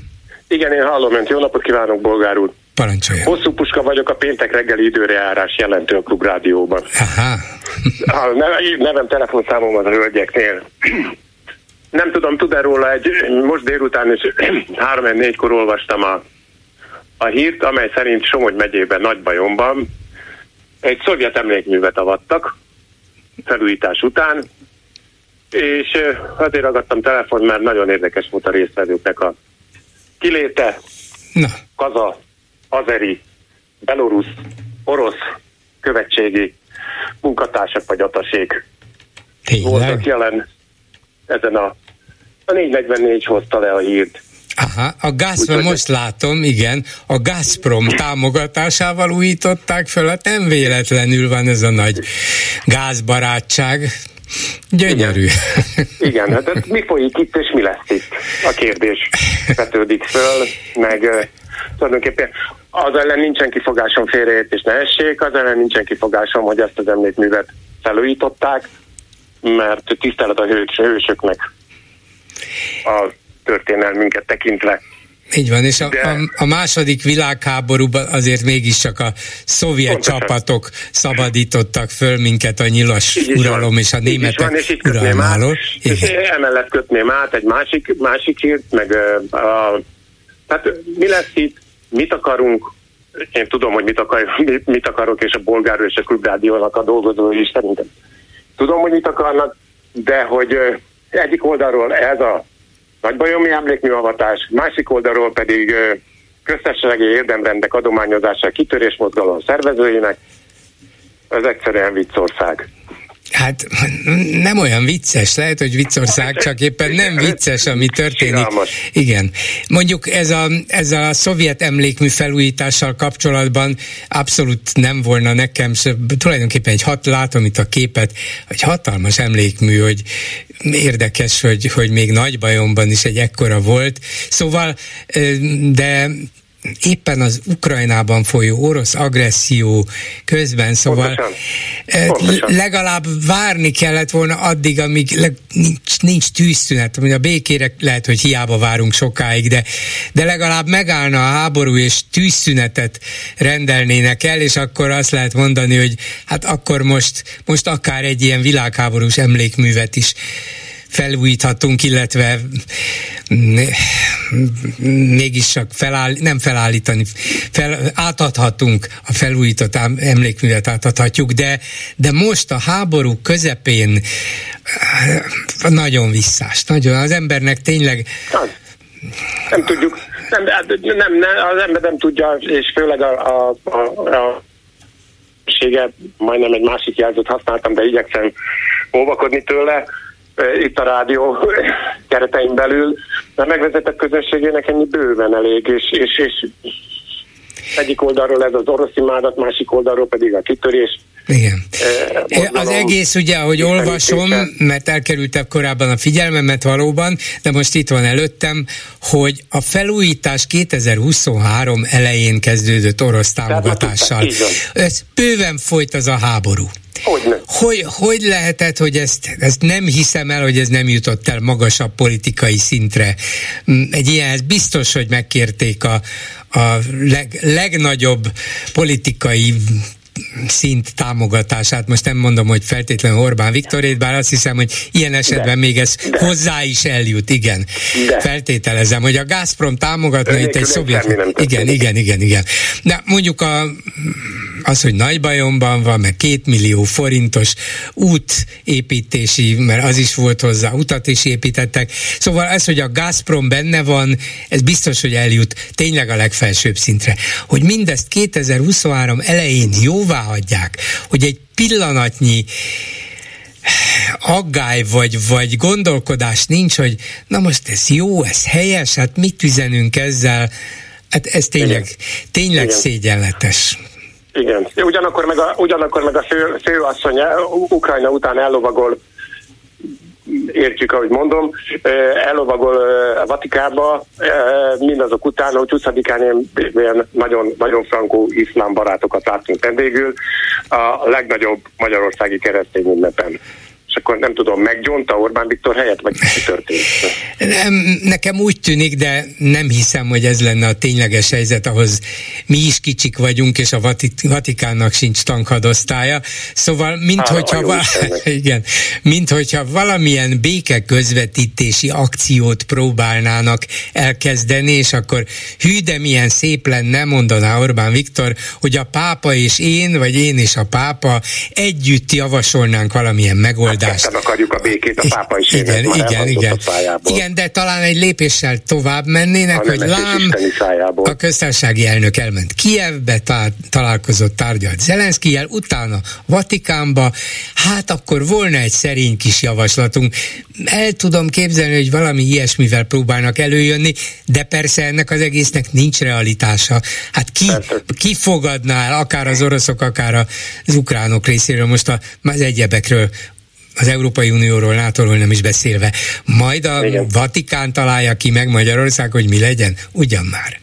Igen, én hallom önt. Jó napot kívánok, bolgár úr! Parancsolja. Hosszú puska vagyok a péntek reggeli időrejárás jelentő a klubrádióban. Aha. a nevem telefonszámom az a hölgyeknél. Nem tudom, tud-e róla egy, most délután is 3-4-kor olvastam a, a hírt, amely szerint Somogy megyében, Nagybajomban egy szovjet emlékművet avattak felújítás után, és azért ragadtam telefon, mert nagyon érdekes volt a résztvevőknek a kiléte. Na. Kaza azeri, belorusz, orosz követségi munkatársak vagy atasék Tényleg? voltak jelen ezen a, a 444 hozta le a hírt. Aha, a Gazprom, most látom, igen, a Gazprom támogatásával újították fel, hát nem véletlenül van ez a nagy gázbarátság. Gyönyörű. Igen, igen hát mi folyik itt, és mi lesz itt? A kérdés vetődik föl, meg tulajdonképpen az ellen nincsen kifogásom félreértés ne essék, az ellen nincsen kifogásom, hogy ezt az emlékművet felújították, mert tisztelet a hősöknek a történelmünket tekintve. Így van, és a, De... a, a második világháborúban azért mégiscsak a szovjet Pontosan. csapatok szabadítottak föl minket a nyilas így uralom van. és a németek uralmáról. És emellett kötném át egy másik, másik hírt, meg a, a, tehát mi lesz itt, mit akarunk, én tudom, hogy mit, akar, mit, akarok, és a bolgár és a klubrádiónak a dolgozói is szerintem. Tudom, hogy mit akarnak, de hogy egyik oldalról ez a nagybajomi emlékműavatás, másik oldalról pedig köztársasági érdemrendek adományozása kitörésmozgalom szervezőinek, ez egyszerűen viccország. Hát nem olyan vicces, lehet, hogy viccország, csak éppen nem vicces, ami történik. Igen. Mondjuk ez a, ez a szovjet emlékmű felújítással kapcsolatban abszolút nem volna nekem, tulajdonképpen egy hat, látom itt a képet, egy hatalmas emlékmű, hogy érdekes, hogy, hogy még nagy bajomban is egy ekkora volt. Szóval, de éppen az Ukrajnában folyó orosz agresszió közben, szóval Pontosan. Eh, Pontosan. legalább várni kellett volna addig, amíg nincs, nincs tűzszünet, ami a békére lehet, hogy hiába várunk sokáig, de, de legalább megállna a háború és tűzszünetet rendelnének el, és akkor azt lehet mondani, hogy hát akkor most, most akár egy ilyen világháborús emlékművet is felújíthatunk, illetve mégis csak feláll, nem felállítani, fel, átadhatunk a felújított emlékművet átadhatjuk, de, de most a háború közepén eh, nagyon visszás, nagyon, az embernek tényleg nem. Tudjuk, nem, nem, nem, az ember nem tudja, és főleg a, a, a, a majdnem egy másik jelzőt használtam, de igyekszem óvakodni tőle, itt a rádió keretein belül, mert megvezetett közönségének ennyi bőven elég, és, és, és egyik oldalról ez az orosz imádat, másik oldalról pedig a kitörés. Igen. Eh, az egész ugye, ahogy olvasom, mert elkerültem korábban a figyelmemet valóban, de most itt van előttem, hogy a felújítás 2023 elején kezdődött orosz támogatással. Ez bőven folyt az a háború. Hogy, hogy lehetett, hogy ezt, ezt nem hiszem el, hogy ez nem jutott el magasabb politikai szintre. Mm, egy ilyenhez biztos, hogy megkérték a, a leg, legnagyobb politikai szint támogatását. Most nem mondom, hogy feltétlenül Orbán Viktorét, bár azt hiszem, hogy ilyen esetben de, még ez de. hozzá is eljut, igen. De. Feltételezem, hogy a Gazprom támogatna itt egy szovjet... Igen, igen, igen, igen. De mondjuk a, az, hogy nagy bajomban van, meg két millió forintos útépítési, mert az is volt hozzá, utat is építettek. Szóval ez, hogy a Gazprom benne van, ez biztos, hogy eljut tényleg a legfelsőbb szintre. Hogy mindezt 2023 elején jó jóvá hagyják, hogy egy pillanatnyi aggály vagy, vagy gondolkodás nincs, hogy na most ez jó, ez helyes, hát mit üzenünk ezzel, hát ez tényleg, Igen. tényleg Igen. szégyenletes. Igen, ugyanakkor meg a, ugyanakkor meg a fő, főasszony Ukrajna után ellovagol értjük, ahogy mondom, elovagol a Vatikába, mindazok után, hogy 20-án ilyen nagyon, nagyon frankó iszlám barátokat láttunk vendégül a legnagyobb magyarországi keresztény ünnepen akkor nem tudom, meggyonta Orbán Viktor helyett, vagy mi történt? Nem, nekem úgy tűnik, de nem hiszem, hogy ez lenne a tényleges helyzet, ahhoz mi is kicsik vagyunk, és a Vatikánnak sincs tankhadosztálya. Szóval, mint hogyha, va- igen, mint hogyha valamilyen béke közvetítési akciót próbálnának elkezdeni, és akkor hű, de milyen szép lenne, mondaná Orbán Viktor, hogy a pápa és én, vagy én és a pápa együtt javasolnánk valamilyen megoldást megoldást. Nem akarjuk a békét, a pápa is igen, igen, igen. Igen, de talán egy lépéssel tovább mennének, ha hogy lám, a köztársasági elnök elment Kievbe, találkozott, tárgyalt Zelenszkijel, utána Vatikánba, hát akkor volna egy szerény kis javaslatunk. El tudom képzelni, hogy valami ilyesmivel próbálnak előjönni, de persze ennek az egésznek nincs realitása. Hát ki, ki fogadná el, akár az oroszok, akár az ukránok részéről, most az egyebekről az Európai Unióról, nato nem is beszélve. Majd a Igen. Vatikán találja ki meg Magyarország, hogy mi legyen? Ugyan már.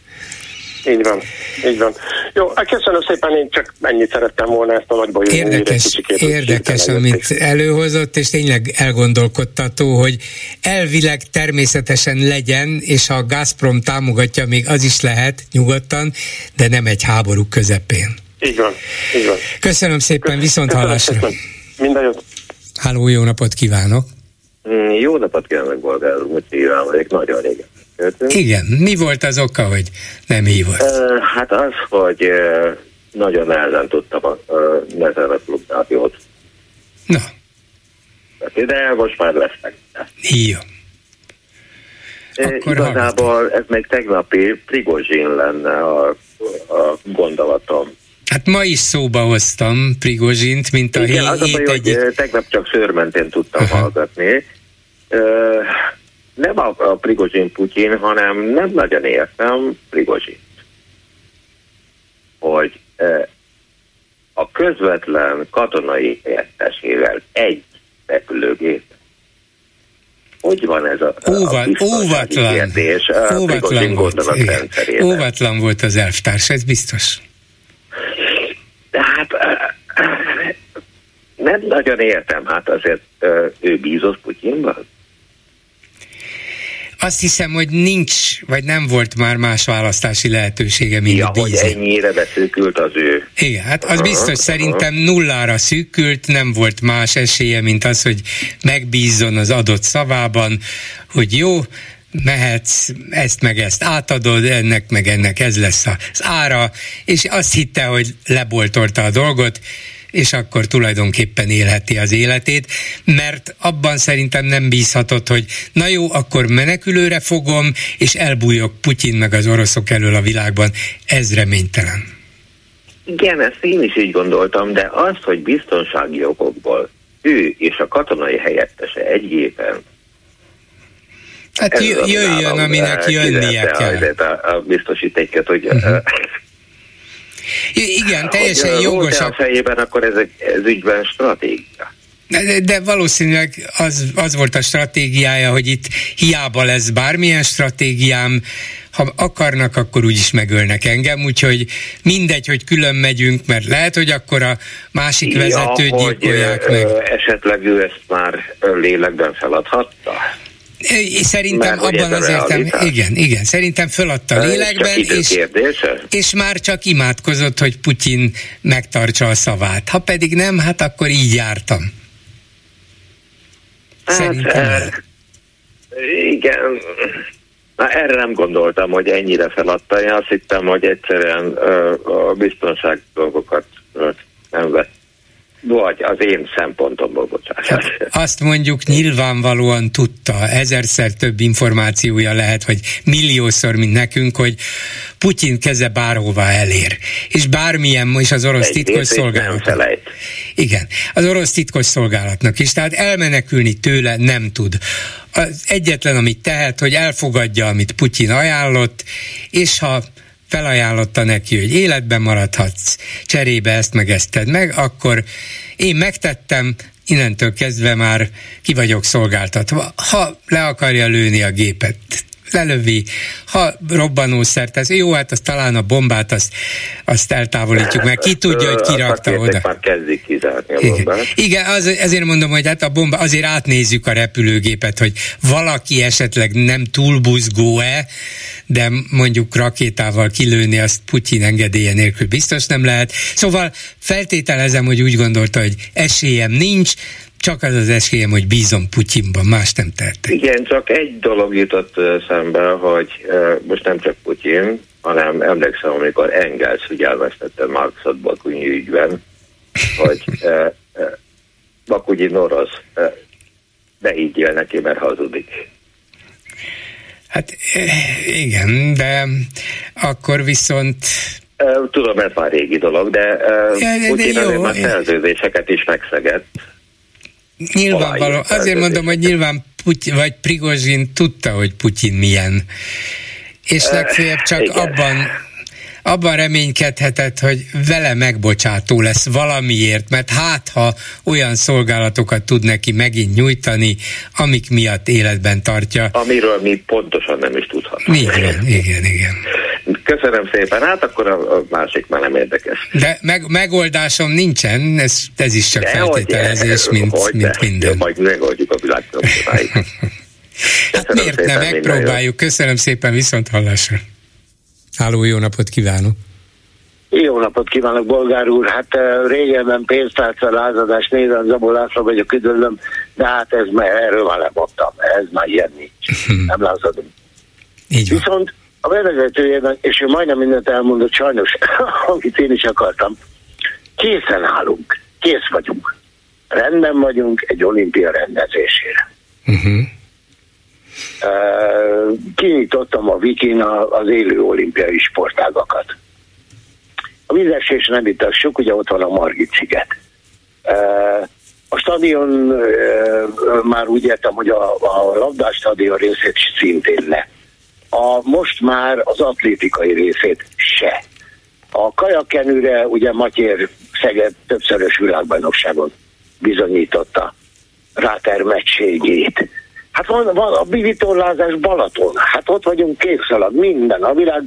Így van, így van. Jó, hát köszönöm szépen, én csak ennyit szerettem volna ezt a nagyból Érdekes, érdekes amit előhozott, és tényleg elgondolkodtató, hogy elvileg természetesen legyen, és ha a Gazprom támogatja, még az is lehet nyugodtan, de nem egy háború közepén. Így van, így van. Köszönöm szépen, viszont hallásra. Minden jót. Háló, jó napot kívánok. Mm, jó napot kívánok, Bolgár úr, vagyok, nagyon régen. Igen, mi volt az oka, hogy nem hívott? Uh, hát az, hogy nagyon nehezen tudtam a nezemet klubrádiót. Na. De most már lesznek. Jó. Akkor Igazából hallgatom. ez még tegnapi Prigozsin lenne a, a gondolatom. Hát ma is szóba hoztam Prigozsint, mint a Igen, hét, az a baj, egyik... hogy tegnap csak szőrmentén tudtam Aha. hallgatni. Uh, nem a, a Prigozsin Putyin, hanem nem nagyon értem Prigozsint. Hogy uh, a közvetlen katonai értesével egy repülőgép hogy van ez a, Óva, a óvatlan, kérdés óvatlan, volt, igen, óvatlan volt az elvtárs, ez biztos. Hát nem nagyon értem, hát azért ő bízott Putyinban. Azt hiszem, hogy nincs, vagy nem volt már más választási lehetősége, mint ja, bízni. hogy ennyire beszűkült az ő. Igen, hát az biztos, aha. szerintem nullára szűkült, nem volt más esélye, mint az, hogy megbízzon az adott szavában, hogy jó, mehetsz, ezt meg ezt átadod, ennek meg ennek ez lesz az ára, és azt hitte, hogy leboltorta a dolgot, és akkor tulajdonképpen élheti az életét, mert abban szerintem nem bízhatott, hogy na jó, akkor menekülőre fogom, és elbújok Putyin meg az oroszok elől a világban. Ez reménytelen. Igen, ezt én is így gondoltam, de az, hogy biztonsági okokból ő és a katonai helyettese egy gépen Hát jöjjön, aminek jönnie kell. A, a biztosítéket, hogy uh-huh. Igen, teljesen hogy, jogos. a fejében, akkor ez, ez ügyben stratégia. De, de valószínűleg az, az volt a stratégiája, hogy itt hiába lesz bármilyen stratégiám, ha akarnak, akkor úgyis megölnek engem, úgyhogy mindegy, hogy külön megyünk, mert lehet, hogy akkor a másik ja, vezetőt gyilkolják meg. Esetleg ő ezt már lélekben feladhatta? Szerintem Mert abban az értem, igen, igen, szerintem föladta a lélekben, és, és már csak imádkozott, hogy Putyin megtartsa a szavát. Ha pedig nem, hát akkor így jártam. Hát, szerintem hát, igen. Na, erre nem gondoltam, hogy ennyire feladta. Én azt hittem, hogy egyszerűen a biztonság dolgokat nem vett vagy az én szempontomból, bocsánat. Azt mondjuk nyilvánvalóan tudta, ezerszer több információja lehet, vagy milliószor, mint nekünk, hogy Putyin keze bárhová elér. És bármilyen, és az orosz Egy titkos szolgálatnak. Igen, az orosz titkos szolgálatnak is. Tehát elmenekülni tőle nem tud. Az egyetlen, amit tehet, hogy elfogadja, amit Putyin ajánlott, és ha felajánlotta neki, hogy életben maradhatsz, cserébe ezt meg ezt tedd meg, akkor én megtettem, innentől kezdve már ki vagyok szolgáltatva. Ha le akarja lőni a gépet, lelövi, ha robbanószert, ez jó, hát az talán a bombát azt, azt eltávolítjuk, mert ki tudja, hogy kirakta oda. Már kezdik kizárni a bombát. Igen, Igen az, ezért mondom, hogy hát a bomba, azért átnézzük a repülőgépet, hogy valaki esetleg nem túl buzgó-e, de mondjuk rakétával kilőni azt Putyin engedélye nélkül biztos nem lehet. Szóval feltételezem, hogy úgy gondolta, hogy esélyem nincs, csak az az esélyem, hogy bízom Putyinban, más nem tehetek. Igen, csak egy dolog jutott szembe, hogy most nem csak Putyin, hanem emlékszem, amikor Engels figyelmeztette Marxot Bakunyi ügyben, hogy Bakunyi orosz, ne higgyél neki, mert hazudik. Hát igen, de akkor viszont Tudom, ez már régi dolog, de, ja, de, de jó, már szerződéseket is megszegett. Nyilvánvaló. Azért mondom, hogy nyilván Putyin, vagy Prigozsin tudta, hogy Putyin milyen. És legfeljebb csak uh, abban abban reménykedhetett, hogy vele megbocsátó lesz valamiért, mert hát ha olyan szolgálatokat tud neki megint nyújtani, amik miatt életben tartja. Amiről mi pontosan nem is tudhatunk. Igen, igen, igen. Köszönöm szépen, hát akkor a, a másik már nem érdekes. De meg, megoldásom nincsen, ez, ez is csak De feltételezés, hogy, mint, hogy mint minden. Jó, majd megoldjuk a világ Hát miért ne, megpróbáljuk. Köszönöm szépen, viszont hallásra. Háló, jó napot kívánok! Jó napot kívánok, bolgár úr! Hát uh, régebben pénztárca lázadás nézem, Zabó László vagyok, üdvözlöm, de hát ez már, erről már lemondtam, ez már ilyen nincs. Nem lázadunk. Így van. Viszont a bevezetőjében, és ő majdnem mindent elmondott, sajnos, amit én is akartam, készen állunk, kész vagyunk. Rendben vagyunk egy olimpia rendezésére. Uh-huh. Kinyitottam a Vikin az élő olimpiai sportágakat. A vízesés nem sok, ugye ott van a Margit sziget. A stadion már úgy értem, hogy a, a labdás stadion részét szintén le. A, most már az atlétikai részét se. A kajakenőre ugye Matyér Szeged többszörös világbajnokságon bizonyította rátermettségét. Hát van, van a bivitorlázás Balaton, hát ott vagyunk kékszalag, minden, a világ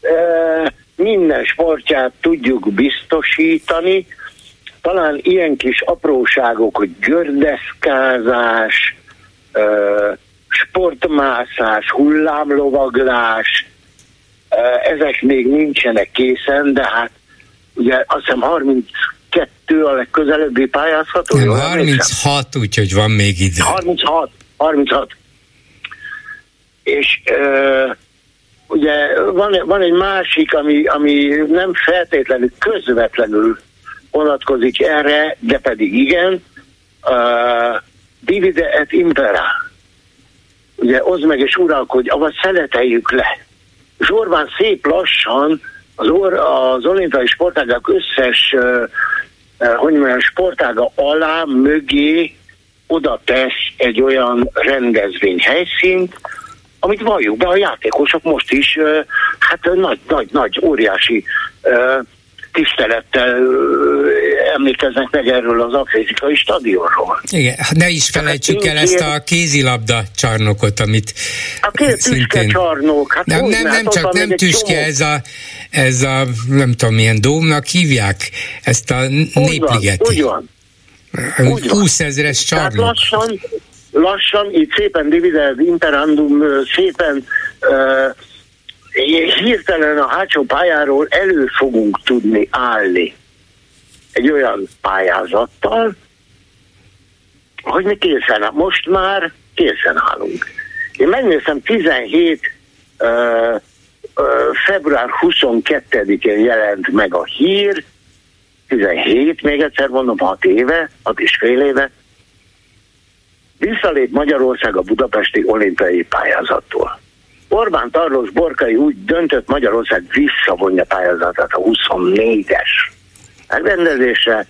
e, minden sportját tudjuk biztosítani, talán ilyen kis apróságok, hogy gördeszkázás, e, sportmászás, hullámlovaglás, ezek még nincsenek készen, de hát ugye azt hiszem 32 a legközelebbi pályázható. Nem, 36, úgyhogy van még idő. 36. 36. És uh, ugye van, van egy másik, ami, ami nem feltétlenül közvetlenül vonatkozik erre, de pedig igen, uh, divide et impera. Ugye, oszd meg és uralkodj, avagy szeleteljük le. És Orbán szép lassan az, or, az olimpiai sportágak összes hogy mondjam, sportága alá, mögé oda tesz egy olyan rendezvény helyszínt, amit valljuk be, a játékosok most is hát nagy, nagy, nagy, óriási tisztelettel emlékeznek meg erről az atlétikai stadionról. Igen, ne is felejtsük el ezt a kézilabda csarnokot, amit a két szintén... csarnok, hát nem, nem, nem csak nem tüske, ez a, ez a, nem tudom milyen dómnak hívják, ezt a népligeti. Úgy van, úgy 20 ezeres csarnok. Tehát lassan, lassan, így szépen dividend imperandum, szépen uh, hirtelen a hátsó pályáról elő fogunk tudni állni egy olyan pályázattal, hogy mi készen. Most már készen állunk. Én megnéztem 17 uh, uh, február 22-én jelent meg a hír, 17, még egyszer mondom, 6 éve, 6 és fél éve, visszalép Magyarország a budapesti olimpiai pályázattól. Orbán Tarlós Borkai úgy döntött, Magyarország visszavonja pályázatát a 24-es megrendezésre,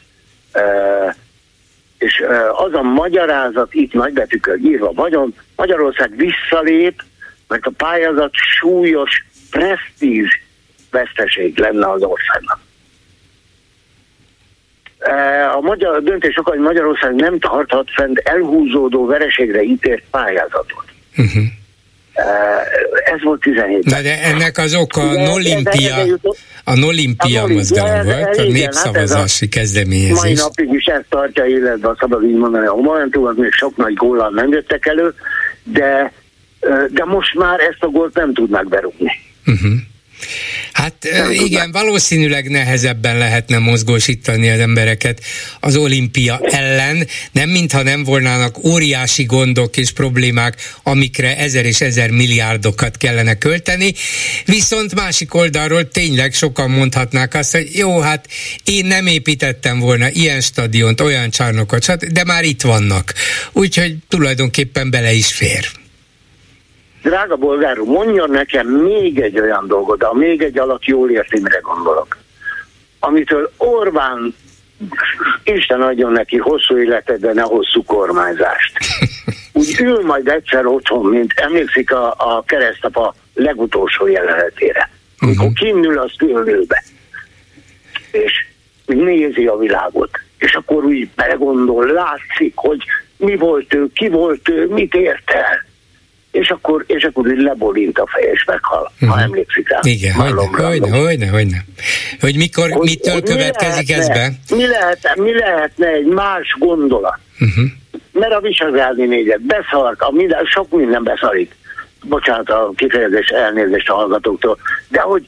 és az a magyarázat itt nagybetűkkel írva vagyon, Magyarország visszalép, mert a pályázat súlyos presztíz veszteség lenne az országnak. A magyar döntés oka, hogy Magyarország nem tarthat fent elhúzódó vereségre ítélt pályázatot. Uh-huh. Ez volt 17. Na de ennek az oka a Nolimpia, a Nolimpia mozgalom volt, a népszavazási hát kezdeményezés. Mai napig is ezt tartja életben, szabad így mondani, a Momentum az még sok nagy góllal nem jöttek elő, de, de most már ezt a gólt nem tudnak berúgni. Uh-huh. Hát nem igen, tudom. valószínűleg nehezebben lehetne mozgósítani az embereket az olimpia ellen, nem mintha nem volnának óriási gondok és problémák, amikre ezer és ezer milliárdokat kellene költeni, viszont másik oldalról tényleg sokan mondhatnák azt, hogy jó, hát én nem építettem volna ilyen stadiont, olyan csarnokot, de már itt vannak. Úgyhogy tulajdonképpen bele is fér. Drága bolgár mondjon nekem még egy olyan dolgot, de még egy alatt jól érti, mire gondolok. Amitől Orbán Isten adjon neki hosszú életet, de ne hosszú kormányzást. Úgy ül majd egyszer otthon, mint emlékszik a, a keresztapa legutolsó jelenetére. Amikor uh-huh. kinnül a szülőbe, és nézi a világot, és akkor úgy belegondol, látszik, hogy mi volt ő, ki volt ő, mit ért el és akkor, és akkor úgy lebolint a feje, és meghal, uh-huh. ha mhm. emlékszik rá. Igen, hogyne, hogyne, hogyne, hogyne. Hogy mikor, hogy, mitől hogy következik mi lehetne, ez be? Mi lehetne, mi lehetne egy más gondolat? Uh-huh. Mert a Visegrádi négyet beszart, a minden, sok minden beszarik. Bocsánat a kifejezés, elnézést a hallgatóktól. De hogy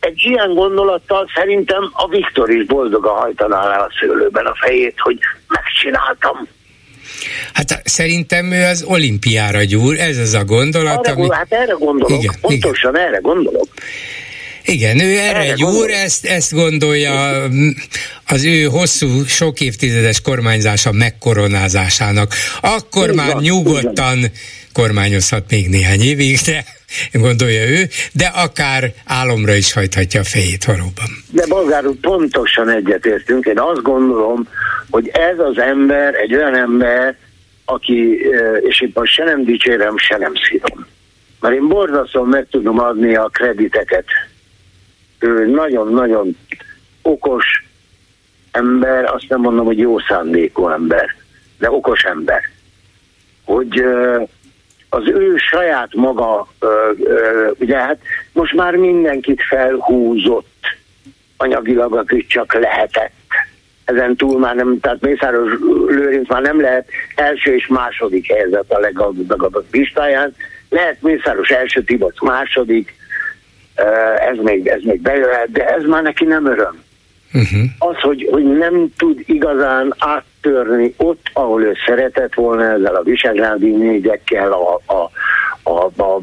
egy ilyen gondolattal szerintem a Viktor is boldogan hajtaná le a szőlőben a fejét, hogy megcsináltam. Hát szerintem ő az olimpiára gyúr, ez az a gondolat. Arra, ami... Hát erre gondolok, igen, pontosan igen. erre gondolok. Igen, ő erre, erre gyúr, ezt, ezt gondolja az ő hosszú, sok évtizedes kormányzása megkoronázásának. Akkor Igen, már nyugodtan kormányozhat még néhány évig, de gondolja ő, de akár álomra is hajthatja a fejét valóban. De Bolgár úr, pontosan egyetértünk. Én azt gondolom, hogy ez az ember egy olyan ember, aki, és itt most se nem dicsérem, se nem szívom. Mert én borzasztóan meg tudom adni a krediteket. Ő nagyon-nagyon okos ember, azt nem mondom, hogy jó szándékú ember, de okos ember. Hogy az ő saját maga, ugye hát most már mindenkit felhúzott anyagilag, akit csak lehetett. Ezen túl már nem, tehát Mészáros Lőrinc már nem lehet első és második helyzet a leggazdagabb listáján. Lehet Mészáros első, Tibot második, ez még, ez még bejöhet, de ez már neki nem öröm. Uh-huh. Az, hogy, hogy nem tud igazán áttörni ott, ahol ő szeretett volna ezzel a visegrádi négyekkel, a, a, a, a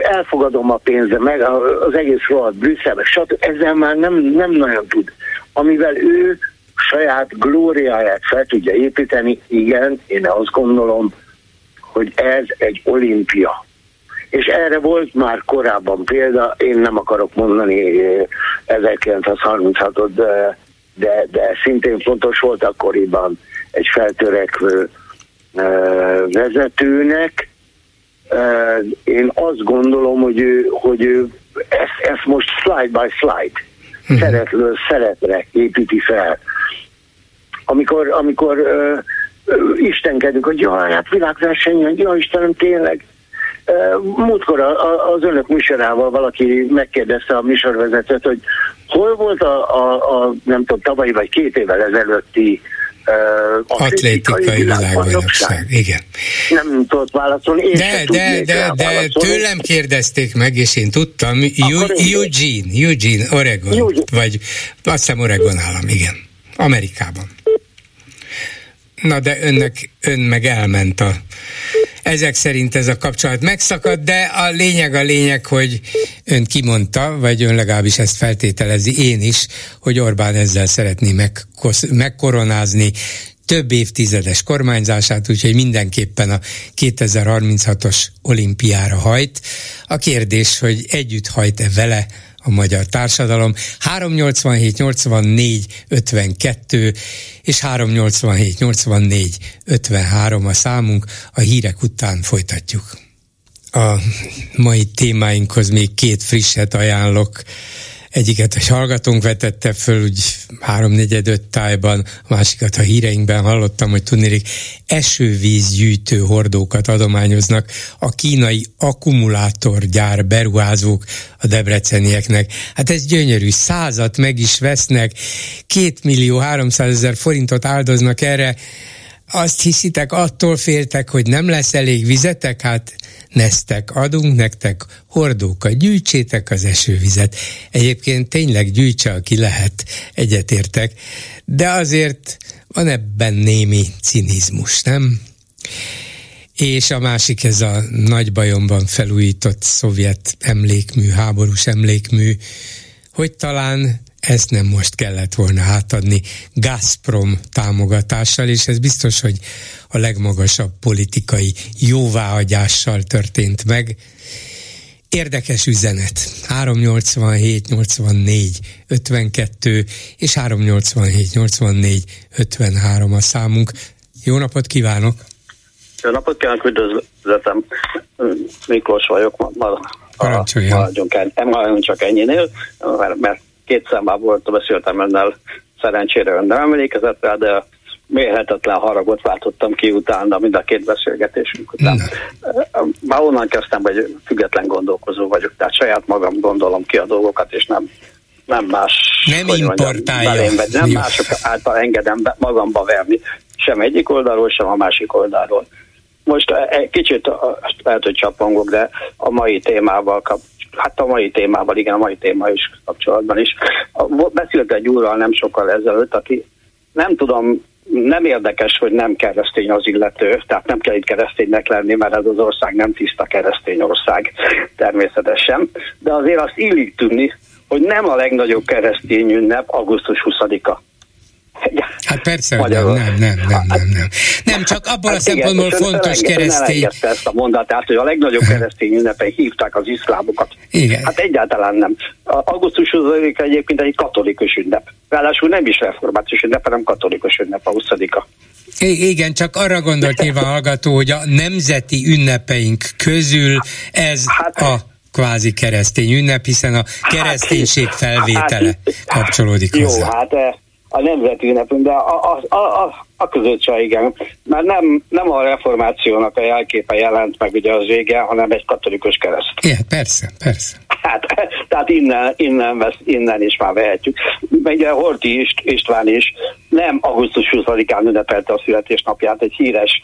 elfogadom a pénze, meg az egész rohadt Brüsszelbe, stb. Ezzel már nem, nem nagyon tud. Amivel ő saját glóriáját fel tudja építeni, igen, én azt gondolom, hogy ez egy olimpia és erre volt már korábban példa, én nem akarok mondani 1936-ot, de, de, de szintén fontos volt akkoriban egy feltörekvő vezetőnek. Én azt gondolom, hogy ő, hogy ő ezt, ezt most slide by slide, hmm. szeretről szeretre építi fel. Amikor, amikor uh, istenkedünk, hogy jaj, hát világverseny, jaj Istenem, tényleg, Múltkor az önök műsorával valaki megkérdezte a műsorvezetőt, hogy hol volt a, a, a nem tudom, tavalyi vagy két évvel ezelőtti uh, atlétikai világbajnokság. Igen. Nem tudott válaszolni. Én de, de, de, de tőlem kérdezték meg, és én tudtam. Eugene, Eugene, Oregon. Eugene. Vagy azt hiszem Oregon állam, igen. Amerikában. Na de önnek, ön meg elment a ezek szerint ez a kapcsolat megszakadt, de a lényeg a lényeg, hogy ön kimondta, vagy ön legalábbis ezt feltételezi én is, hogy Orbán ezzel szeretné megkosz, megkoronázni több évtizedes kormányzását, úgyhogy mindenképpen a 2036-os olimpiára hajt. A kérdés, hogy együtt hajt-e vele a magyar társadalom. 387 84 52 és 387 84 53 a számunk. A hírek után folytatjuk. A mai témáinkhoz még két frisset ajánlok. Egyiket a hallgatónk vetette föl, úgy háromnegyed öt tájban, a másikat a híreinkben hallottam, hogy tudnék esővízgyűjtő hordókat adományoznak a kínai akkumulátorgyár beruházók a debrecenieknek. Hát ez gyönyörű, százat meg is vesznek, két millió háromszázezer forintot áldoznak erre, azt hiszitek, attól féltek, hogy nem lesz elég vizetek? Hát neztek, adunk nektek hordókat, gyűjtsétek az esővizet. Egyébként tényleg gyűjtse, aki lehet, egyetértek, de azért van ebben némi cinizmus, nem? És a másik ez a nagy bajomban felújított szovjet emlékmű, háborús emlékmű, hogy talán ezt nem most kellett volna átadni Gazprom támogatással, és ez biztos, hogy a legmagasabb politikai jóváhagyással történt meg. Érdekes üzenet. 387 84 52 és 387 84 53 a számunk. Jó napot kívánok! Jó napot kívánok, üdvözletem. Miklós vagyok, ma, ma, maradjunk, maradjunk csak ennyinél, mert két szemmel volt, beszéltem önnel, szerencsére ön nem emlékezett rá, de mérhetetlen haragot váltottam ki utána, mind a két beszélgetésünk után. Már onnan kezdtem, hogy független gondolkozó vagyok, tehát saját magam gondolom ki a dolgokat, és nem nem más. Nem importálja. Mondjam, belém, nem mások által engedem be, magamba verni, sem egyik oldalról, sem a másik oldalról. Most egy kicsit lehet, hogy csapongok, de a mai témával kap, hát a mai témával, igen, a mai téma is kapcsolatban is. Beszélt egy úrral nem sokkal ezelőtt, aki nem tudom, nem érdekes, hogy nem keresztény az illető, tehát nem kell itt kereszténynek lenni, mert ez az ország nem tiszta keresztény ország természetesen, de azért azt illik tudni, hogy nem a legnagyobb keresztény ünnep augusztus 20-a. Hát persze, hogy nem, nem, nem, nem, nem, nem. Nem, csak abból hát a szempontból igen, fontos keresztény. ezt a mondatát, hogy a legnagyobb keresztény ünnepen hívták az iszlámokat. Igen. Hát egyáltalán nem. A augusztus 20 egyébként egy katolikus ünnep. Ráadásul nem is reformációs ünnep, hanem katolikus ünnep a 20-a. Igen, csak arra gondolt nyilván hallgató, hogy a nemzeti ünnepeink közül ez hát, a kvázi keresztény ünnep, hiszen a hát, kereszténység felvétele hát, kapcsolódik hozzá. Jó, hát eh, a nemzeti ünnepünk, de a, a, a, a között se igen. Mert nem, nem a reformációnak a jelképe jelent meg ugye az vége, hanem egy katolikus kereszt. Igen, persze, persze. Hát, tehát innen, innen, vesz, innen is már vehetjük. Ugye Horti Ist, István is nem augusztus 20-án ünnepelte a születésnapját, egy híres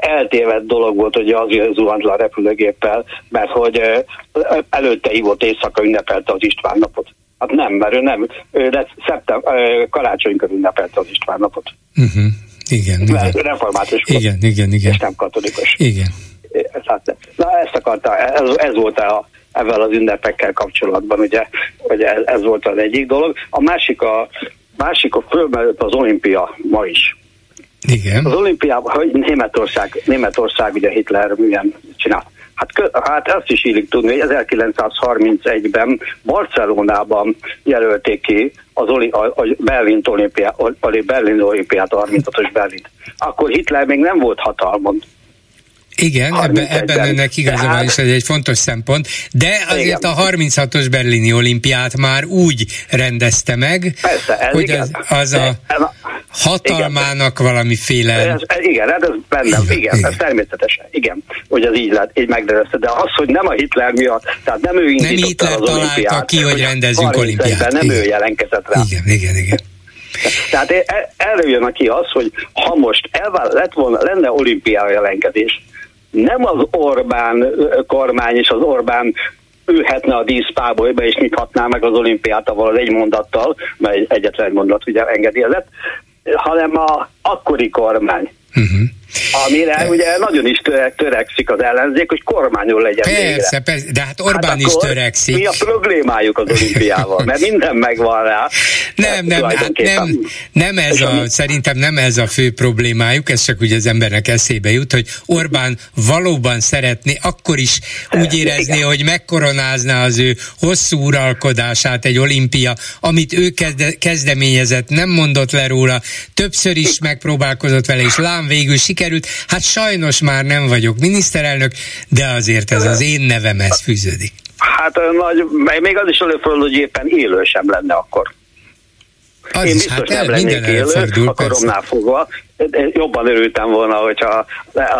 eltévedt dolog volt, hogy azért zuhant le a repülőgéppel, mert hogy előtte hívott éjszaka ünnepelte az István napot. Hát nem, mert ő nem, ő de szeptem, karácsonykor ünnepelte az István napot. Uh-huh. Igen, igen. Református igen, igen, igen. És nem katolikus. Igen. Hát, na ezt akarta, ez, ez volt a, ezzel az ünnepekkel kapcsolatban, ugye, hogy ez, ez volt az egyik dolog. A másik a, másik a fölmerült az olimpia ma is. Igen. Az olimpiában, hogy Németország, Németország ugye Hitler milyen csinált. Hát, hát ezt is illik tudni, hogy 1931-ben Barcelonában jelölték ki az oli, a, a Berlin olimpiát, Berlin olimpiát, a 36-os Berlin. Akkor Hitler még nem volt hatalmon. Igen, ebben, ebben önnek igaza van, és ez egy fontos szempont, de azért igen. a 36-os berlini olimpiát már úgy rendezte meg, Persze, hogy igen. az, az a hatalmának igen. valamiféle... Ez, ez, igen, hát ez bennem, igen, igen, ez természetesen, igen, hogy az így lett, így megrendezte, de az, hogy nem a Hitler miatt, tehát nem ő indította nem Hitler az olimpiát, ki, hogy rendezzünk olimpiát. Nem igen. ő jelentkezett rá. Igen, igen, igen. Tehát előjön ki az, hogy ha most elvál, lett volna, lenne olimpiai jelentkezés, nem az Orbán kormány és az Orbán ülhetne a díszpábolyba és nyithatná meg az olimpiát avval az egy mondattal, mert egyetlen egy mondat ugye engedélyezett, hanem a akkori kormány. Uh-huh. Amire ugye nagyon is törekszik az ellenzék, hogy kormányon legyen persze, végre. Persze, de hát Orbán hát is törekszik. Mi a problémájuk az olimpiával? Mert minden megvan rá. Nem, nem, hát nem, nem ez a, szerintem nem ez a fő problémájuk, ez csak ugye az embernek eszébe jut, hogy Orbán valóban szeretné akkor is úgy érezni, igen. hogy megkoronázná az ő hosszú uralkodását egy olimpia, amit ő kezde, kezdeményezett, nem mondott le róla, többször is megpróbálkozott vele, és lám végül sikerült sikerült. Hát sajnos már nem vagyok miniszterelnök, de azért ez az én nevemhez fűződik. Hát nagy, még az is előfordul, hogy éppen élő sem lenne akkor. Az Én biztos hát nem lennék élő, a koromnál fogva. Jobban örültem volna, hogyha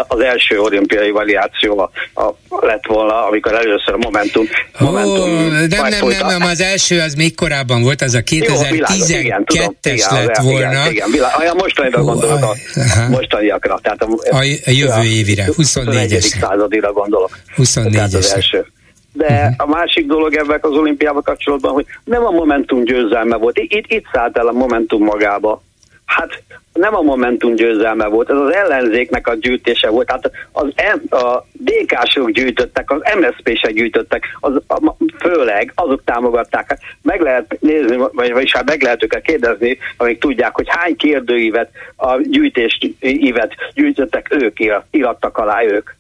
az első olimpiai variáció a, a, lett volna, amikor először a Momentum, oh, Momentum nem, nem, nem, nem, az első az még korábban volt, az a 2012-es lett volna. Igen, igen, világ, olyan mostanira gondolok, a, mostaniakra. Tehát a, a, a jövő évire, 24-es. századira gondolok. 24-es. az első. De uh-huh. a másik dolog ebben az olimpiával kapcsolatban, hogy nem a Momentum győzelme volt. Itt, itt szállt el a Momentum magába. Hát nem a Momentum győzelme volt, ez az ellenzéknek a gyűjtése volt. Tehát az M, a DK-sok gyűjtöttek, az MSZP-sek gyűjtöttek, az, a, főleg azok támogatták. Hát meg lehet nézni, vagy, vagyis hát meg lehet őket kérdezni, amíg tudják, hogy hány kérdőívet, a gyűjtés ívet gyűjtöttek ők, irattak alá ők.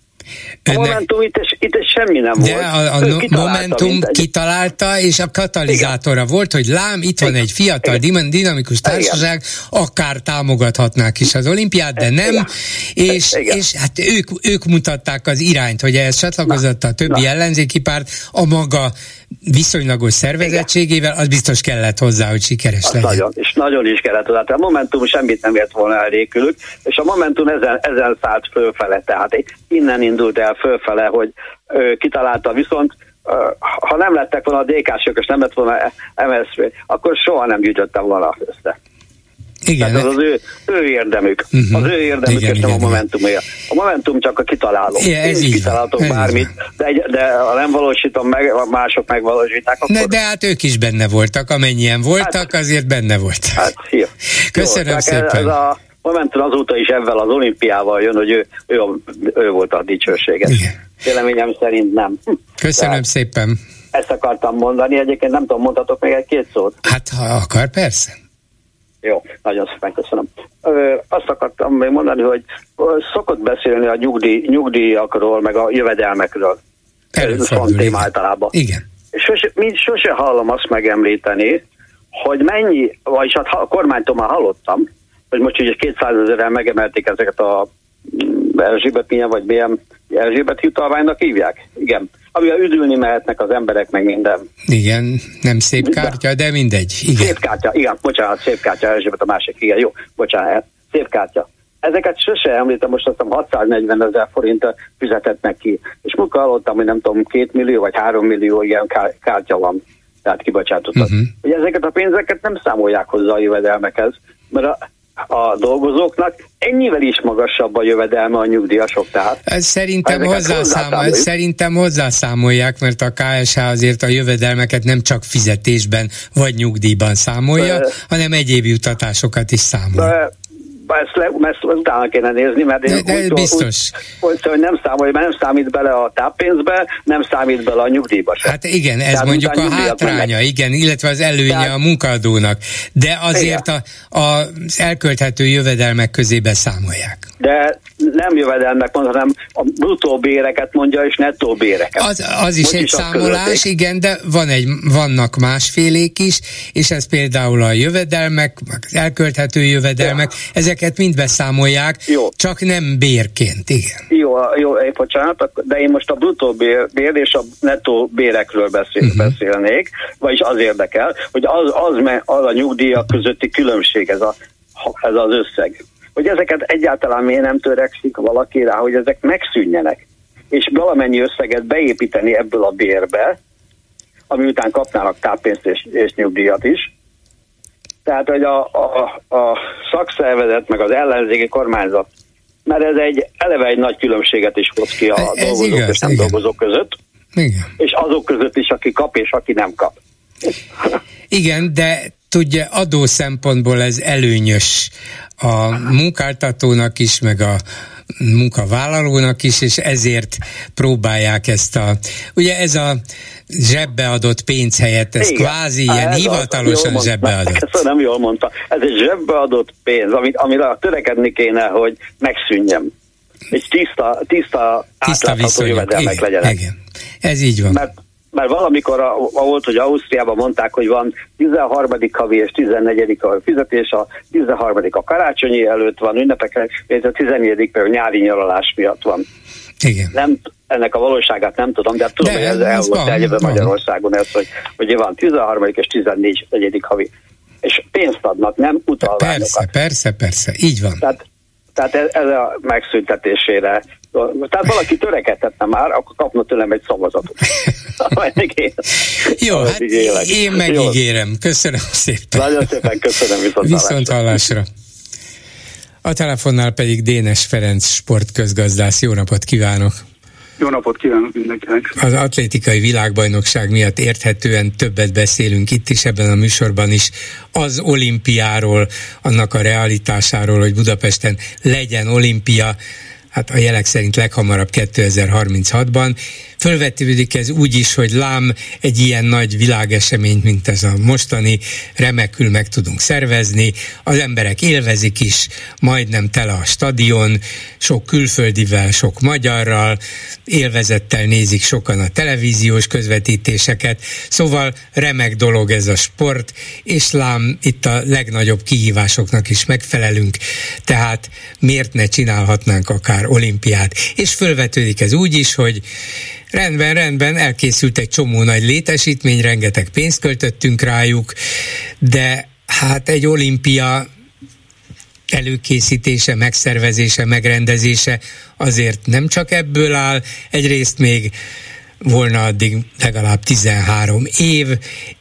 A Momentum itt, itt semmi nem de volt. A, a no, Momentum kitalálta, és a katalizátora Igen. volt, hogy lám, itt van egy fiatal Igen. dinamikus társaság, Igen. akár támogathatnák is az olimpiát, de nem, Igen. És, Igen. és hát ők, ők mutatták az irányt, hogy ehhez csatlakozott a többi Na. ellenzéki párt a maga viszonylagos szervezettségével, az biztos kellett hozzá, hogy sikeres az legyen. Nagyon, és nagyon is kellett hozzá. Tehát a Momentum semmit nem ért volna elrékülük, és a Momentum ezen, ezen szállt fölfele, tehát innen indult el fölfele, hogy ö, kitalálta viszont ha nem lettek volna a DK-sök, és nem lett volna MSZP, akkor soha nem gyűjtöttem volna össze. Igen. Tehát az az ő, ő érdemük. Uh-huh. Az ő érdemük, igen, és nem igen, a Momentumé. A Momentum csak a kitaláló. Igen, ez Én kitaláltok bármit, de, egy, de ha nem valósítom meg, mások megvalósítják, akkor... Ne, de hát ők is benne voltak, amennyien voltak, hát, azért benne voltak. Hát, jó. Köszönöm jó, szépen. Ez a Momentum azóta is ebben az olimpiával jön, hogy ő, ő, ő volt a dicsőséges. Igen. Véleményem szerint nem. Köszönöm Tehát, szépen. Ezt akartam mondani, egyébként nem tudom, mondhatok még egy-két szót? Hát, ha akar, persze. Jó, nagyon szépen köszönöm. Ö, azt akartam még mondani, hogy szokott beszélni a nyugdíj, nyugdíjakról, meg a jövedelmekről. Előfordul, téma általában. Igen. Sose, mind sose hallom azt megemlíteni, hogy mennyi, vagyis hát a kormánytól már hallottam, hogy most ugye 200 ezerrel megemelték ezeket a mm, Erzsébet milyen, vagy milyen Erzsébet jutalványnak hívják? Igen. Amivel üdülni mehetnek az emberek, meg minden. Igen, nem szép kártya, de mindegy. Igen. Szép kártya, igen, bocsánat, szép kártya, Erzsébet a másik, igen, jó, bocsánat, szép kártya. Ezeket sose említem, most azt hiszem 640 ezer forint fizetett neki. És múlva hallottam, hogy nem tudom, két millió vagy három millió ilyen kártya van, tehát kibocsátottak. Uh-huh. Hogy ezeket a pénzeket nem számolják hozzá a jövedelmekhez, mert a, a dolgozóknak, ennyivel is magasabb a jövedelme a nyugdíjasok. Tehát szerintem, hozzászámol, szerintem hozzászámolják, mert a KSH azért a jövedelmeket nem csak fizetésben vagy nyugdíjban számolja, de, hanem egyéb jutatásokat is számol. De, ezt, le, ezt utána kéne nézni, mert én de, de úgy, biztos. Úgy, hogy nem számol, mert nem számít bele a táppénzbe, nem számít bele a nyugdíjba sem. Hát igen, ez Tehát mondjuk a hátránya, mennek. igen, illetve az előnye Tehát, a munkadónak. De azért a, a, az elkölthető jövedelmek közé beszámolják. De nem jövedelmek mond, hanem a bruttó béreket mondja, és nettó béreket. Az, az is Most egy is számolás, igen, de van egy, vannak másfélék is, és ez például a jövedelmek, az elkölthető jövedelmek, ja. Ezeket mind beszámolják, jó. csak nem bérként, igen. Jó, jó, egy bocsánat, de én most a bruttó bér, bér és a nettó bérekről beszél, uh-huh. beszélnék, vagyis az érdekel, hogy az, az, az a nyugdíjak közötti különbség, ez, a, ez az összeg hogy ezeket egyáltalán miért nem törekszik valaki rá, hogy ezek megszűnjenek, és valamennyi összeget beépíteni ebből a bérbe, ami után kapnának táppénzt és, és nyugdíjat is. Tehát, hogy a, a, a szakszervezet meg az ellenzéki kormányzat, mert ez egy eleve egy nagy különbséget is hoz ki a ez dolgozók igaz, és nem igen. dolgozók között, igen. és azok között is, aki kap és aki nem kap. Igen, de tudja, adó szempontból ez előnyös a munkáltatónak is, meg a munkavállalónak is, és ezért próbálják ezt a, ugye ez a zsebbeadott pénz helyett, ez Igen. kvázi ilyen ez hivatalosan az, zsebbeadott. Ezt nem jól mondta. Ez egy zsebbeadott pénz, amit, amire törekedni kéne, hogy megszűnjem. És tiszta, tiszta, tiszta átlátható jövedelmek legyenek. Igen. Ez így van. Mert mert valamikor a, a volt, hogy Ausztriában mondták, hogy van 13. havi és 14. havi fizetés, a 13. a karácsonyi előtt van ünnepekre, és a 14. a nyári nyaralás miatt van. Igen. Nem, ennek a valóságát nem tudom, de tudom, de hogy ez, ez volt Magyarországon ez, hogy, hogy van 13. és 14. havi. És pénzt adnak, nem utalványokat. Persze, persze, persze, így van. Tehát, tehát ez, ez a megszüntetésére tehát valaki törekedhetne már, akkor kapna tőlem egy szavazatot. Jó, hát én megígérem. Köszönöm szépen. Nagyon szépen köszönöm, viszont, viszont hallásra. A telefonnál pedig Dénes Ferenc sportközgazdász. Jó napot kívánok! Jó napot kívánok mindenkinek! Az atlétikai világbajnokság miatt érthetően többet beszélünk itt is, ebben a műsorban is, az olimpiáról, annak a realitásáról, hogy Budapesten legyen olimpia, hát a jelek szerint leghamarabb 2036-ban. Fölvetődik ez úgy is, hogy lám egy ilyen nagy világeseményt, mint ez a mostani, remekül meg tudunk szervezni, az emberek élvezik is, majdnem tele a stadion, sok külföldivel, sok magyarral, élvezettel nézik sokan a televíziós közvetítéseket, szóval remek dolog ez a sport, és lám itt a legnagyobb kihívásoknak is megfelelünk, tehát miért ne csinálhatnánk akár olimpiát. És fölvetődik ez úgy is, hogy rendben, rendben, elkészült egy csomó nagy létesítmény, rengeteg pénzt költöttünk rájuk, de hát egy olimpia előkészítése, megszervezése, megrendezése azért nem csak ebből áll, egyrészt még volna addig legalább 13 év,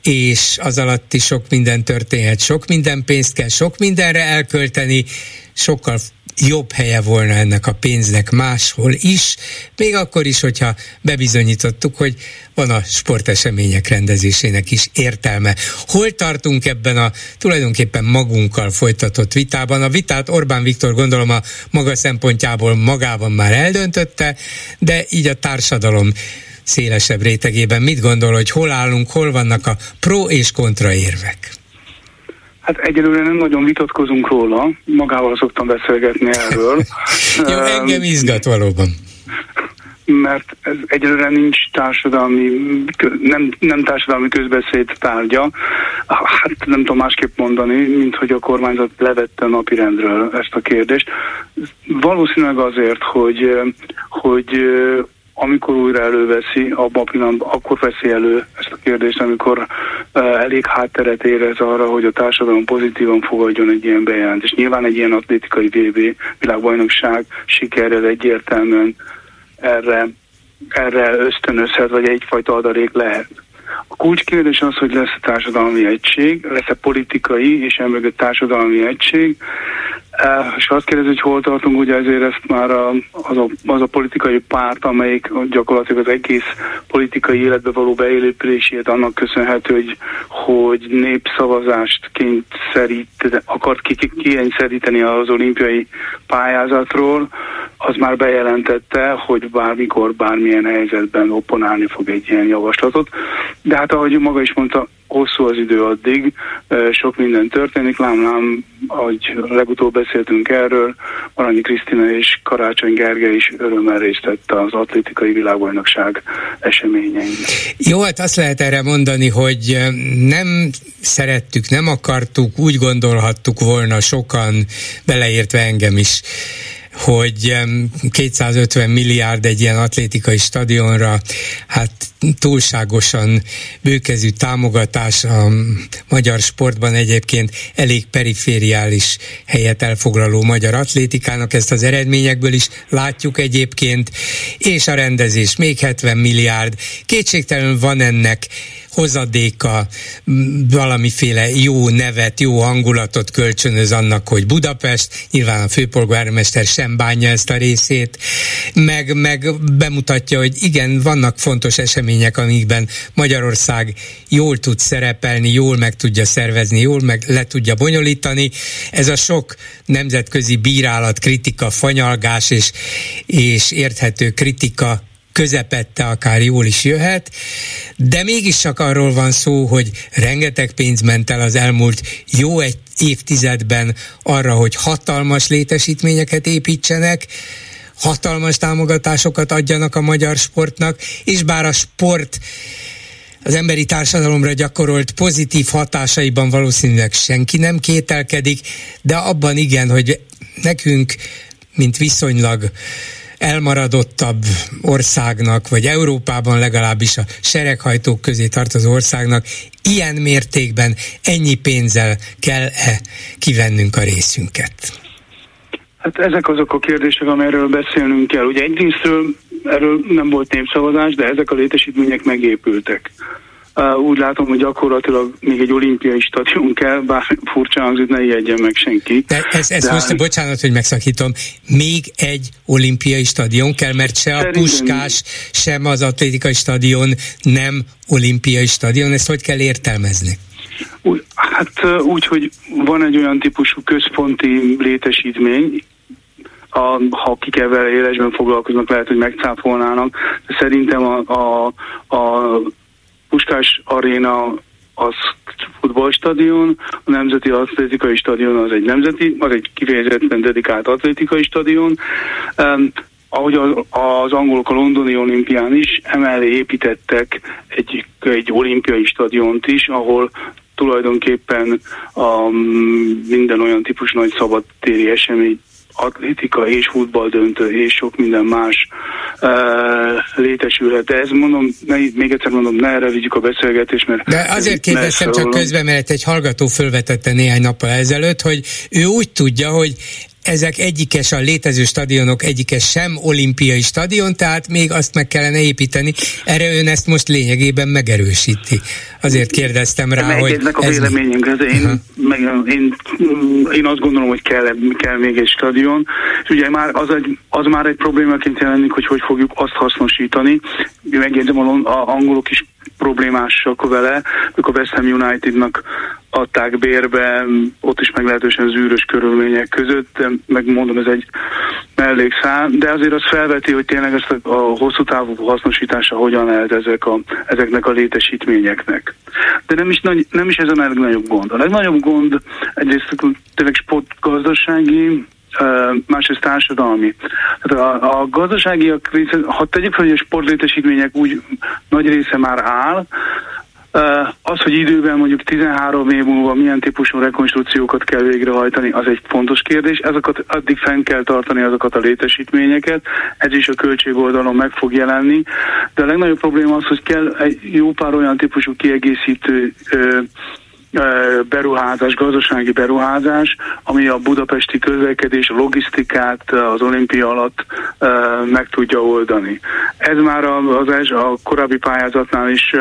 és az alatt is sok minden történhet, sok minden pénzt kell sok mindenre elkölteni, sokkal jobb helye volna ennek a pénznek máshol is, még akkor is, hogyha bebizonyítottuk, hogy van a sportesemények rendezésének is értelme. Hol tartunk ebben a tulajdonképpen magunkkal folytatott vitában? A vitát Orbán Viktor gondolom a maga szempontjából magában már eldöntötte, de így a társadalom szélesebb rétegében mit gondol, hogy hol állunk, hol vannak a pro és kontra érvek? Hát egyelőre nem nagyon vitatkozunk róla, magával szoktam beszélgetni erről. Jó, engem izgat valóban. Mert ez egyelőre nincs társadalmi, nem, nem társadalmi közbeszéd tárgya. Hát nem tudom másképp mondani, mint hogy a kormányzat levette a napirendről ezt a kérdést. Valószínűleg azért, hogy, hogy amikor újra előveszi, abban a pillanatban akkor veszi elő ezt a kérdést, amikor uh, elég hátteret érez arra, hogy a társadalom pozitívan fogadjon egy ilyen bejelentést. Nyilván egy ilyen atlétikai VB világbajnokság sikerrel egyértelműen erre, erre ösztönözhet, vagy egyfajta adalék lehet. A kulcskérdés az, hogy lesz-e társadalmi egység, lesz-e politikai és emögött társadalmi egység, Eh, és azt kérdezi, hogy hol tartunk, ugye ezért ezt már az, a, az a politikai párt, amelyik gyakorlatilag az egész politikai életbe való beélépülését annak köszönhető, hogy, hogy népszavazást kényszerít, akart kényszeríteni az olimpiai pályázatról, az már bejelentette, hogy bármikor, bármilyen helyzetben opponálni fog egy ilyen javaslatot. De hát ahogy maga is mondta, hosszú az idő addig, sok minden történik, lám-lám, ahogy legutóbb beszéltünk erről, Aranyi Krisztina és Karácsony Gergely is örömmel részt vett az atlétikai világbajnokság eseményein. Jó, hát azt lehet erre mondani, hogy nem szerettük, nem akartuk, úgy gondolhattuk volna sokan, beleértve engem is, hogy 250 milliárd egy ilyen atlétikai stadionra, hát túlságosan bőkezű támogatás a magyar sportban egyébként elég perifériális helyet elfoglaló magyar atlétikának, ezt az eredményekből is látjuk egyébként, és a rendezés még 70 milliárd. Kétségtelenül van ennek hozadéka, valamiféle jó nevet, jó hangulatot kölcsönöz annak, hogy Budapest, nyilván a főpolgármester sem bánja ezt a részét, meg, meg bemutatja, hogy igen, vannak fontos események, amikben Magyarország jól tud szerepelni, jól meg tudja szervezni, jól meg le tudja bonyolítani. Ez a sok nemzetközi bírálat, kritika, fanyalgás és, és érthető kritika közepette akár jól is jöhet, de mégis csak arról van szó, hogy rengeteg pénz ment el az elmúlt jó egy évtizedben arra, hogy hatalmas létesítményeket építsenek, hatalmas támogatásokat adjanak a magyar sportnak, és bár a sport az emberi társadalomra gyakorolt pozitív hatásaiban valószínűleg senki nem kételkedik, de abban igen, hogy nekünk, mint viszonylag elmaradottabb országnak, vagy Európában legalábbis a sereghajtók közé tartozó országnak ilyen mértékben ennyi pénzzel kell-e kivennünk a részünket? Hát ezek azok a kérdések, amelyről beszélnünk kell. Ugye egyrésztről erről nem volt népszavazás, de ezek a létesítmények megépültek. Úgy látom, hogy gyakorlatilag még egy olimpiai stadion kell, bár furcsa hangzik, ne ijedjen meg senki. De ez, ez De... most, bocsánat, hogy megszakítom, még egy olimpiai stadion kell, mert se a Puskás, sem az atlétikai stadion nem olimpiai stadion, ezt hogy kell értelmezni? Úgy, hát úgy, hogy van egy olyan típusú központi létesítmény, a, ha kik élesben foglalkoznak, lehet, hogy megcáfolnának. De szerintem a, a, a Puskás Aréna az futballstadion, a Nemzeti Atlétikai Stadion az egy nemzeti, az egy kifejezetten dedikált atlétikai stadion. Um, ahogy az, az angolok a londoni olimpián is, emellé építettek egy, egy olimpiai stadiont is, ahol tulajdonképpen a, minden olyan típusú nagy szabadtéri esemény atlétika és futball döntő és sok minden más uh, létesülhet. De ez mondom, ne, még egyszer mondom, ne erre vigyük a beszélgetést, mert... De azért kérdeztem csak közben, mert egy hallgató fölvetette néhány nappal ezelőtt, hogy ő úgy tudja, hogy ezek egyikes a létező stadionok, egyikes sem olimpiai stadion, tehát még azt meg kellene építeni. Erre ön ezt most lényegében megerősíti. Azért kérdeztem rá, hogy... a véleményünk, ez én, uh-huh. meg, én, én azt gondolom, hogy kell, kell még egy stadion. És ugye már az, egy, az már egy problémaként jelenik, hogy hogy fogjuk azt hasznosítani. Megjegyzem, a angolok is problémásak vele, ők a West Ham Unitednak adták bérbe, ott is meglehetősen zűrös körülmények között, megmondom, ez egy mellékszám, de azért az felveti, hogy tényleg ezt a, a hosszú távú hasznosítása hogyan lehet ezek a, ezeknek a létesítményeknek. De nem is, nagy, nem is ez a legnagyobb gond. A legnagyobb gond egyrészt tényleg sportgazdasági, másrészt társadalmi. Tehát a, a gazdaságiak része, ha tegyük fel, hogy a sportlétesítmények úgy nagy része már áll, az, hogy időben mondjuk 13 év múlva milyen típusú rekonstrukciókat kell végrehajtani, az egy fontos kérdés. Ezeket addig fenn kell tartani azokat a létesítményeket, ez is a költség oldalon meg fog jelenni. De a legnagyobb probléma az, hogy kell egy jó pár olyan típusú kiegészítő beruházás, gazdasági beruházás, ami a budapesti közlekedés, logisztikát az olimpia alatt meg tudja oldani. Ez már az a korábbi pályázatnál is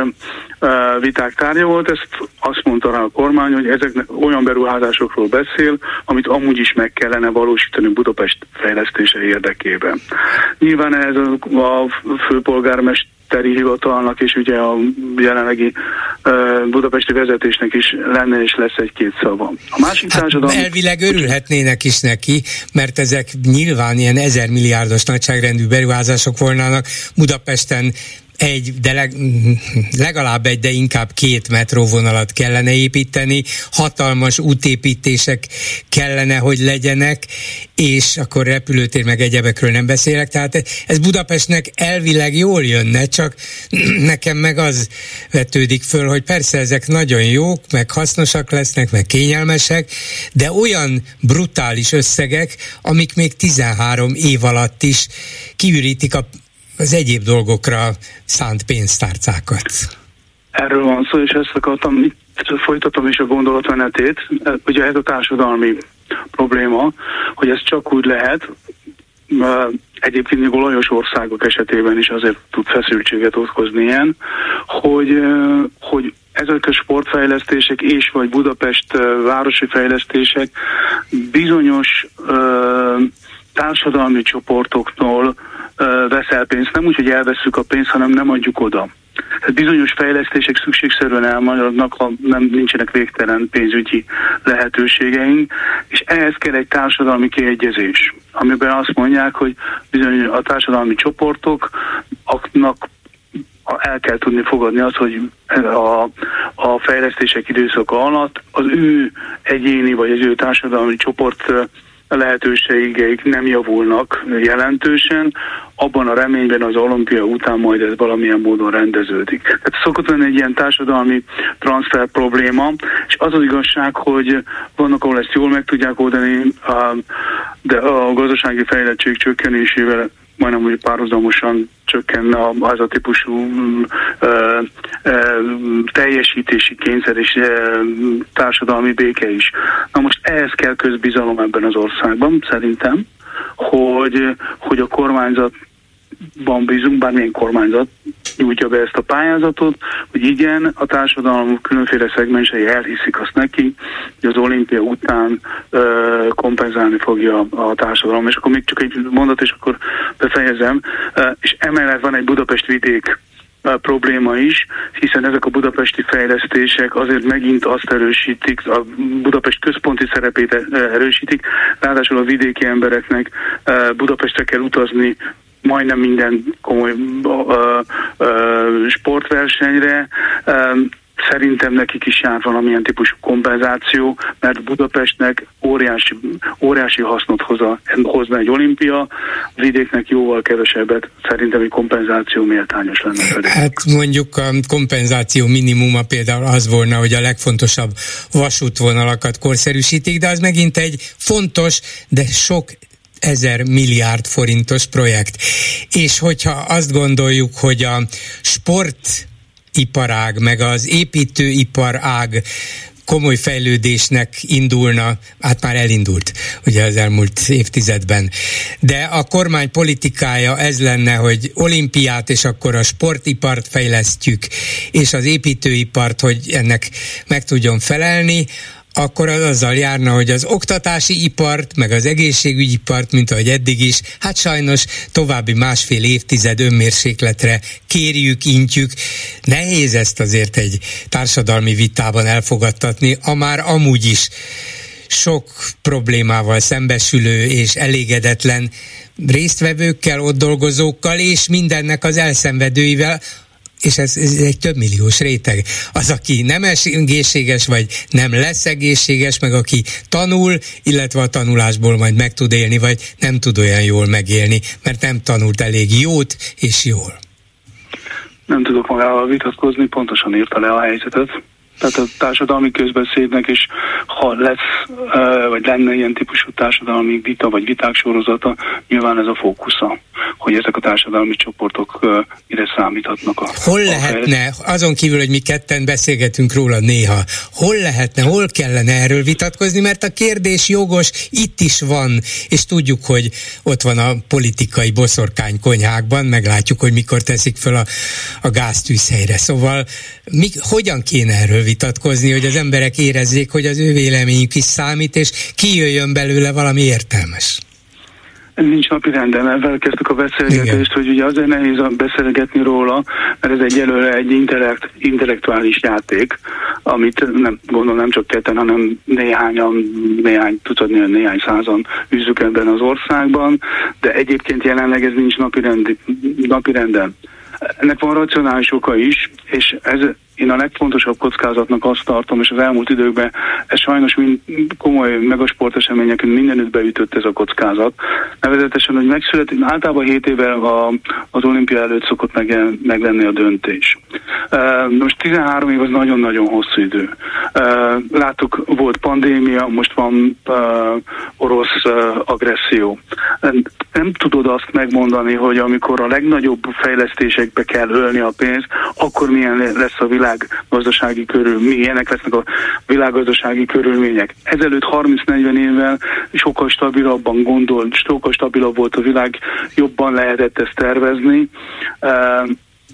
viták tárgya volt, ezt azt mondta rá a kormány, hogy ezek olyan beruházásokról beszél, amit amúgy is meg kellene valósítani Budapest fejlesztése érdekében. Nyilván ez a főpolgármester teri hivatalnak és ugye a jelenlegi budapesti vezetésnek is lenne és lesz egy-két szava. A másik hát társadalom... Elvileg örülhetnének is neki, mert ezek nyilván ilyen ezer milliárdos nagyságrendű beruházások volnának. Budapesten egy, de leg, legalább egy, de inkább két metróvonalat kellene építeni, hatalmas útépítések kellene, hogy legyenek, és akkor repülőtér meg egyebekről nem beszélek, tehát ez Budapestnek elvileg jól jönne, csak nekem meg az vetődik föl, hogy persze ezek nagyon jók, meg hasznosak lesznek, meg kényelmesek, de olyan brutális összegek, amik még 13 év alatt is kiürítik a az egyéb dolgokra szánt pénztárcákat. Erről van szó, és ezt akartam, itt folytatom is a gondolatmenetét. Ugye ez a társadalmi probléma, hogy ez csak úgy lehet, egyébként még olajos országok esetében is azért tud feszültséget okozni ilyen, hogy, hogy ezek a sportfejlesztések és vagy Budapest városi fejlesztések bizonyos társadalmi csoportoktól veszel pénzt, nem úgy, hogy elveszük a pénzt, hanem nem adjuk oda. Tehát bizonyos fejlesztések szükségszerűen elmaradnak, ha nem nincsenek végtelen pénzügyi lehetőségeink, és ehhez kell egy társadalmi kiegyezés, amiben azt mondják, hogy bizony a társadalmi csoportoknak el kell tudni fogadni azt, hogy a, a fejlesztések időszaka alatt az ő egyéni vagy az ő társadalmi csoport lehetőségeik nem javulnak jelentősen, abban a reményben az olimpia után majd ez valamilyen módon rendeződik. Tehát szokott lenni egy ilyen társadalmi transfer probléma, és az az igazság, hogy vannak, ahol ezt jól meg tudják oldani, de a gazdasági fejlettség csökkenésével majdnem úgy párhuzamosan csökkenne az a típusú ö, ö, teljesítési kényszer és ö, társadalmi béke is. Na most ehhez kell közbizalom ebben az országban, szerintem, hogy, hogy a kormányzat van bízunk, bármilyen kormányzat nyújtja be ezt a pályázatot, hogy igen, a társadalom különféle szegmensei elhiszik azt neki, hogy az olimpia után ö, kompenzálni fogja a, társadalom. És akkor még csak egy mondat, és akkor befejezem. Ö, és emellett van egy Budapest vidék probléma is, hiszen ezek a budapesti fejlesztések azért megint azt erősítik, a Budapest központi szerepét erősítik, ráadásul a vidéki embereknek Budapestre kell utazni majdnem minden komoly ö, ö, sportversenyre. Ö, Szerintem nekik is jár valamilyen típusú kompenzáció, mert Budapestnek óriási, óriási hasznot hozza, hozna egy olimpia, vidéknek jóval kevesebbet, szerintem egy kompenzáció méltányos lenne felé. Hát mondjuk a kompenzáció minimuma például az volna, hogy a legfontosabb vasútvonalakat korszerűsítik, de az megint egy fontos, de sok ezer milliárd forintos projekt. És hogyha azt gondoljuk, hogy a sport iparág, meg az építőiparág komoly fejlődésnek indulna, hát már elindult ugye az elmúlt évtizedben. De a kormány politikája ez lenne, hogy olimpiát és akkor a sportipart fejlesztjük, és az építőipart, hogy ennek meg tudjon felelni, akkor az azzal járna, hogy az oktatási ipart, meg az egészségügyipart, mint ahogy eddig is, hát sajnos további másfél évtized önmérsékletre kérjük, intjük. Nehéz ezt azért egy társadalmi vitában elfogadtatni, a már amúgy is sok problémával szembesülő és elégedetlen résztvevőkkel, ott dolgozókkal, és mindennek az elszenvedőivel, és ez, ez egy több milliós réteg. Az, aki nem egészséges, vagy nem lesz egészséges, meg aki tanul, illetve a tanulásból majd meg tud élni, vagy nem tud olyan jól megélni, mert nem tanult elég jót és jól. Nem tudok magával vitatkozni, pontosan írta le a helyzetet tehát a társadalmi közbeszédnek, és ha lesz, vagy lenne ilyen típusú társadalmi vita, vagy viták sorozata, nyilván ez a fókusza, hogy ezek a társadalmi csoportok mire számíthatnak. A, hol lehetne, azon kívül, hogy mi ketten beszélgetünk róla néha, hol lehetne, hol kellene erről vitatkozni, mert a kérdés jogos, itt is van, és tudjuk, hogy ott van a politikai boszorkány konyhákban, meglátjuk, hogy mikor teszik fel a, a gáztűzhelyre. Szóval mi, hogyan kéne erről vitatkozni, hogy az emberek érezzék, hogy az ő véleményük is számít, és kijöjjön belőle valami értelmes. Nincs napi renden, ezzel kezdtük a beszélgetést, Igen. hogy ugye azért nehéz beszélgetni róla, mert ez egy előre egy intellekt, intellektuális játék, amit nem gondolom nem csak ketten, hanem néhányan, néhány tucatnél, néhány százan űzzük ebben az országban, de egyébként jelenleg ez nincs napi, rendi, napi renden. Ennek van racionális oka is, és ez én a legfontosabb kockázatnak azt tartom, és az elmúlt időkben ez sajnos mind komoly megasporteseményeken mindenütt beütött ez a kockázat. Nevezetesen, hogy megszületik, általában 7 évvel a, az olimpia előtt szokott meg, meg a döntés. Most 13 év az nagyon-nagyon hosszú idő. Láttuk, volt pandémia, most van orosz agresszió. Nem tudod azt megmondani, hogy amikor a legnagyobb fejlesztésekbe kell ölni a pénzt, akkor milyen lesz a világ világgazdasági körül, milyenek lesznek a világgazdasági körülmények. Ezelőtt 30-40 évvel sokkal stabilabban gondolt, sokkal stabilabb volt a világ, jobban lehetett ezt tervezni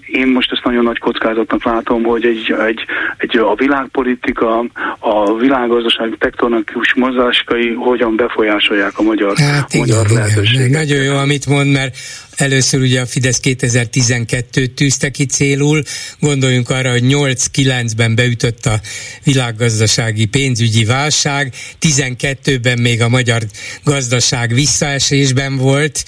én most ezt nagyon nagy kockázatnak látom, hogy egy, egy, egy a világpolitika, a világgazdaság tektonikus mozgáskai hogyan befolyásolják a magyar, hát igen, magyar igen, lehetőséget. Nagyon jó, amit mond, mert Először ugye a Fidesz 2012-t tűzte ki célul, gondoljunk arra, hogy 8-9-ben beütött a világgazdasági pénzügyi válság, 12-ben még a magyar gazdaság visszaesésben volt,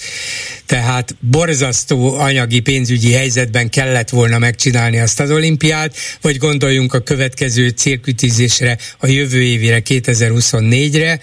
tehát borzasztó anyagi pénzügyi helyzetben kellett volna megcsinálni azt az olimpiát, vagy gondoljunk a következő célkütizésre, a jövő évére, 2024-re,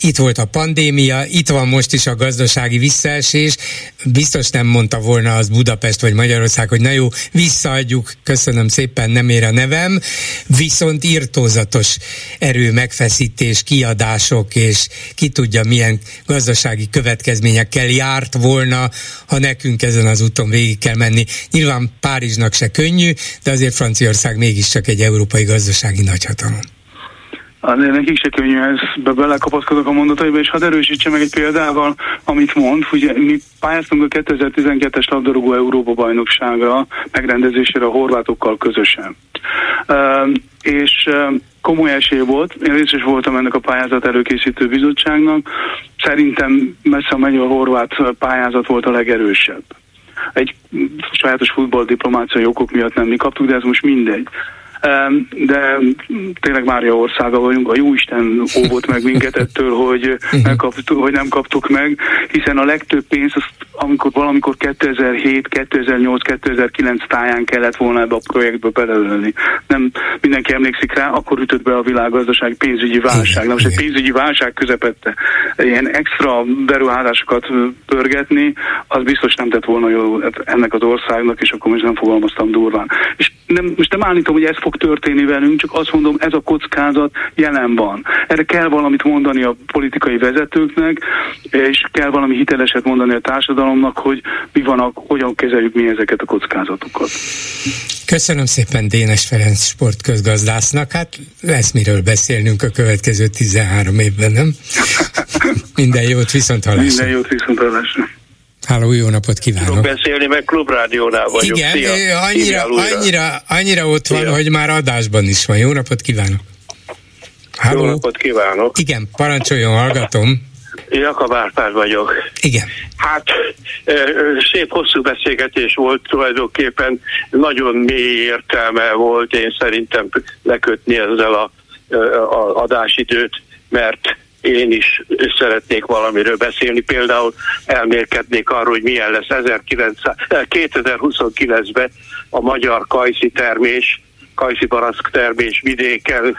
itt volt a pandémia, itt van most is a gazdasági visszaesés. Biztos nem mondta volna az Budapest vagy Magyarország, hogy na jó, visszaadjuk, köszönöm szépen, nem ér a nevem. Viszont írtózatos erő, megfeszítés, kiadások, és ki tudja milyen gazdasági következményekkel járt volna, ha nekünk ezen az úton végig kell menni. Nyilván Párizsnak se könnyű, de azért Franciaország mégiscsak egy európai gazdasági nagyhatalom. Nekik se könnyű ez, belekapaszkodok a mondataiba, és hadd erősítse meg egy példával, amit mond. Ugye mi pályáztunk a 2012-es labdarúgó Európa bajnokságra megrendezésére a horvátokkal közösen. És komoly esély volt, én részes voltam ennek a pályázat előkészítő bizottságnak, szerintem messze megy a horvát pályázat volt a legerősebb. egy sajátos futballdiplomáciai okok miatt nem mi kaptuk, de ez most mindegy de tényleg Mária országa vagyunk, a Jóisten óvott meg minket ettől, hogy, megkaptuk, hogy nem kaptuk meg, hiszen a legtöbb pénz, amikor valamikor 2007, 2008, 2009 táján kellett volna ebbe a projektbe belelőni. Nem mindenki emlékszik rá, akkor ütött be a világgazdaság pénzügyi válság. Na most egy pénzügyi válság közepette ilyen extra beruházásokat pörgetni, az biztos nem tett volna jó ennek az országnak, és akkor most nem fogalmaztam durván. És nem, most nem állítom, hogy ez fog történni velünk, csak azt mondom, ez a kockázat jelen van. Erre kell valamit mondani a politikai vezetőknek, és kell valami hiteleset mondani a társadalomnak, hogy mi van, hogyan kezeljük mi ezeket a kockázatokat. Köszönöm szépen Dénes Ferenc sportközgazdásznak. Hát lesz miről beszélnünk a következő 13 évben, nem? Minden jót, viszont hallásra. Minden jót, viszont hallásra. Háló, jó napot kívánok! Tudok beszélni, mert klubrádiónál vagyok. Igen, Szia. annyira, annyira, annyira ott van, Szia. hogy már adásban is van. Jó napot kívánok! Háló. Jó napot kívánok! Igen, parancsoljon, hallgatom. Jakab Árpád vagyok. Igen. Hát szép hosszú beszélgetés volt tulajdonképpen, nagyon mély értelme volt én szerintem lekötni ezzel a, a adásidőt, mert én is szeretnék valamiről beszélni, például elmérkednék arról, hogy milyen lesz 2029-ben a magyar kajszi termés, kajszi baraszk termés vidéken,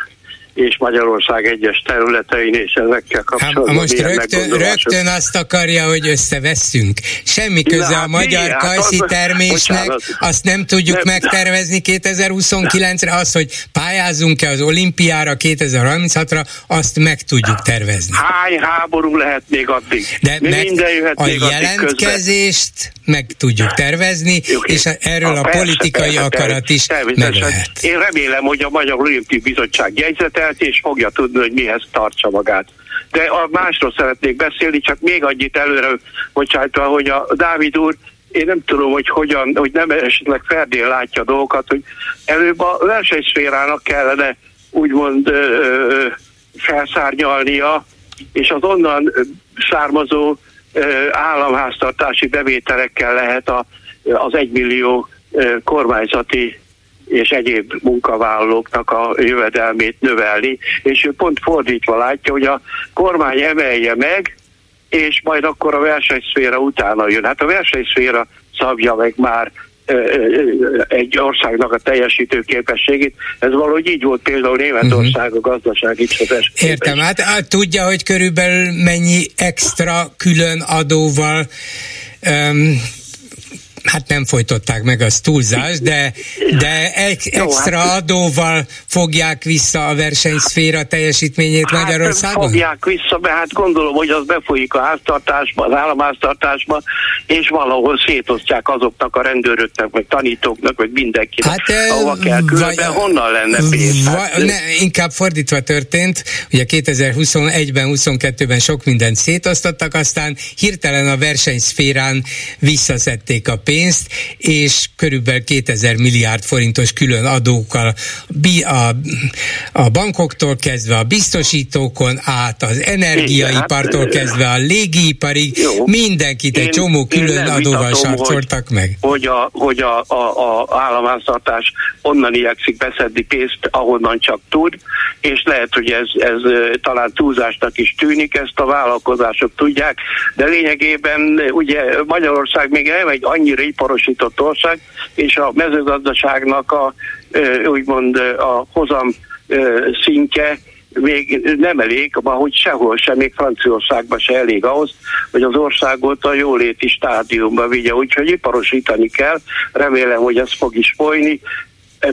és Magyarország egyes területein, és ezekkel kapcsolatban. Ha most rögtön, rögtön azt akarja, hogy összevesszünk. Semmi köze a magyar hát kajszi termésnek, bocsánat, azt nem tudjuk nem, megtervezni 2029-re, az, hogy pályázunk-e az olimpiára 2036-ra, azt meg tudjuk tervezni. Hány háború lehet még addig? De meg minden jöhet a még jelentkezést közben. meg tudjuk tervezni, Jó, és erről a, a politikai persze, akarat is meg lehet. Én remélem, hogy a Magyar Olimpiai Bizottság jegyzete művelt, és fogja tudni, hogy mihez tartsa magát. De a másról szeretnék beszélni, csak még annyit előre bocsátva, hogy a Dávid úr én nem tudom, hogy hogyan, hogy nem esetleg Ferdén látja dolgokat, hogy előbb a versenyszférának kellene úgymond ö, ö, felszárnyalnia, és az onnan származó ö, államháztartási bevételekkel lehet a, az egymillió kormányzati és egyéb munkavállalóknak a jövedelmét növelni, és ő pont fordítva látja, hogy a kormány emelje meg, és majd akkor a versenyszféra utána jön. Hát a versenyszféra szabja meg már egy országnak a teljesítő képességét. Ez valahogy így volt például Németország a gazdasági csodás. Értem, hát, hát tudja, hogy körülbelül mennyi extra külön adóval um, hát nem folytották meg az túlzás, de, de egy extra hát, adóval fogják vissza a versenyszféra teljesítményét hát Magyarországon? fogják vissza, mert hát gondolom, hogy az befolyik a háztartásba, az államháztartásba, és valahol szétosztják azoknak a rendőröknek, vagy tanítóknak, vagy mindenkinek, hát, ahova kell különben, honnan lenne pénz? Hát, ne, inkább fordítva történt, ugye 2021-ben, 22-ben sok mindent szétosztottak, aztán hirtelen a versenyszférán visszaszedték a pénzt, pénzt, és körülbelül 2000 milliárd forintos külön adókkal a, a bankoktól kezdve a biztosítókon át, az energiaipartól hát, kezdve a légiiparig, jó. mindenkit egy csomó külön adóval sarcoltak meg. Hogy a, hogy a, a, a államháztartás onnan igyekszik beszedni pénzt, ahonnan csak tud, és lehet, hogy ez, ez talán túlzásnak is tűnik, ezt a vállalkozások tudják, de lényegében ugye Magyarország még nem egy annyira iparosított ország, és a mezőgazdaságnak a úgymond a hozam szintje még nem elég, hogy sehol sem, még Franciaországban se elég ahhoz, hogy az országot a jóléti stádiumba vigye, úgyhogy iparosítani kell, remélem, hogy ez fog is folyni,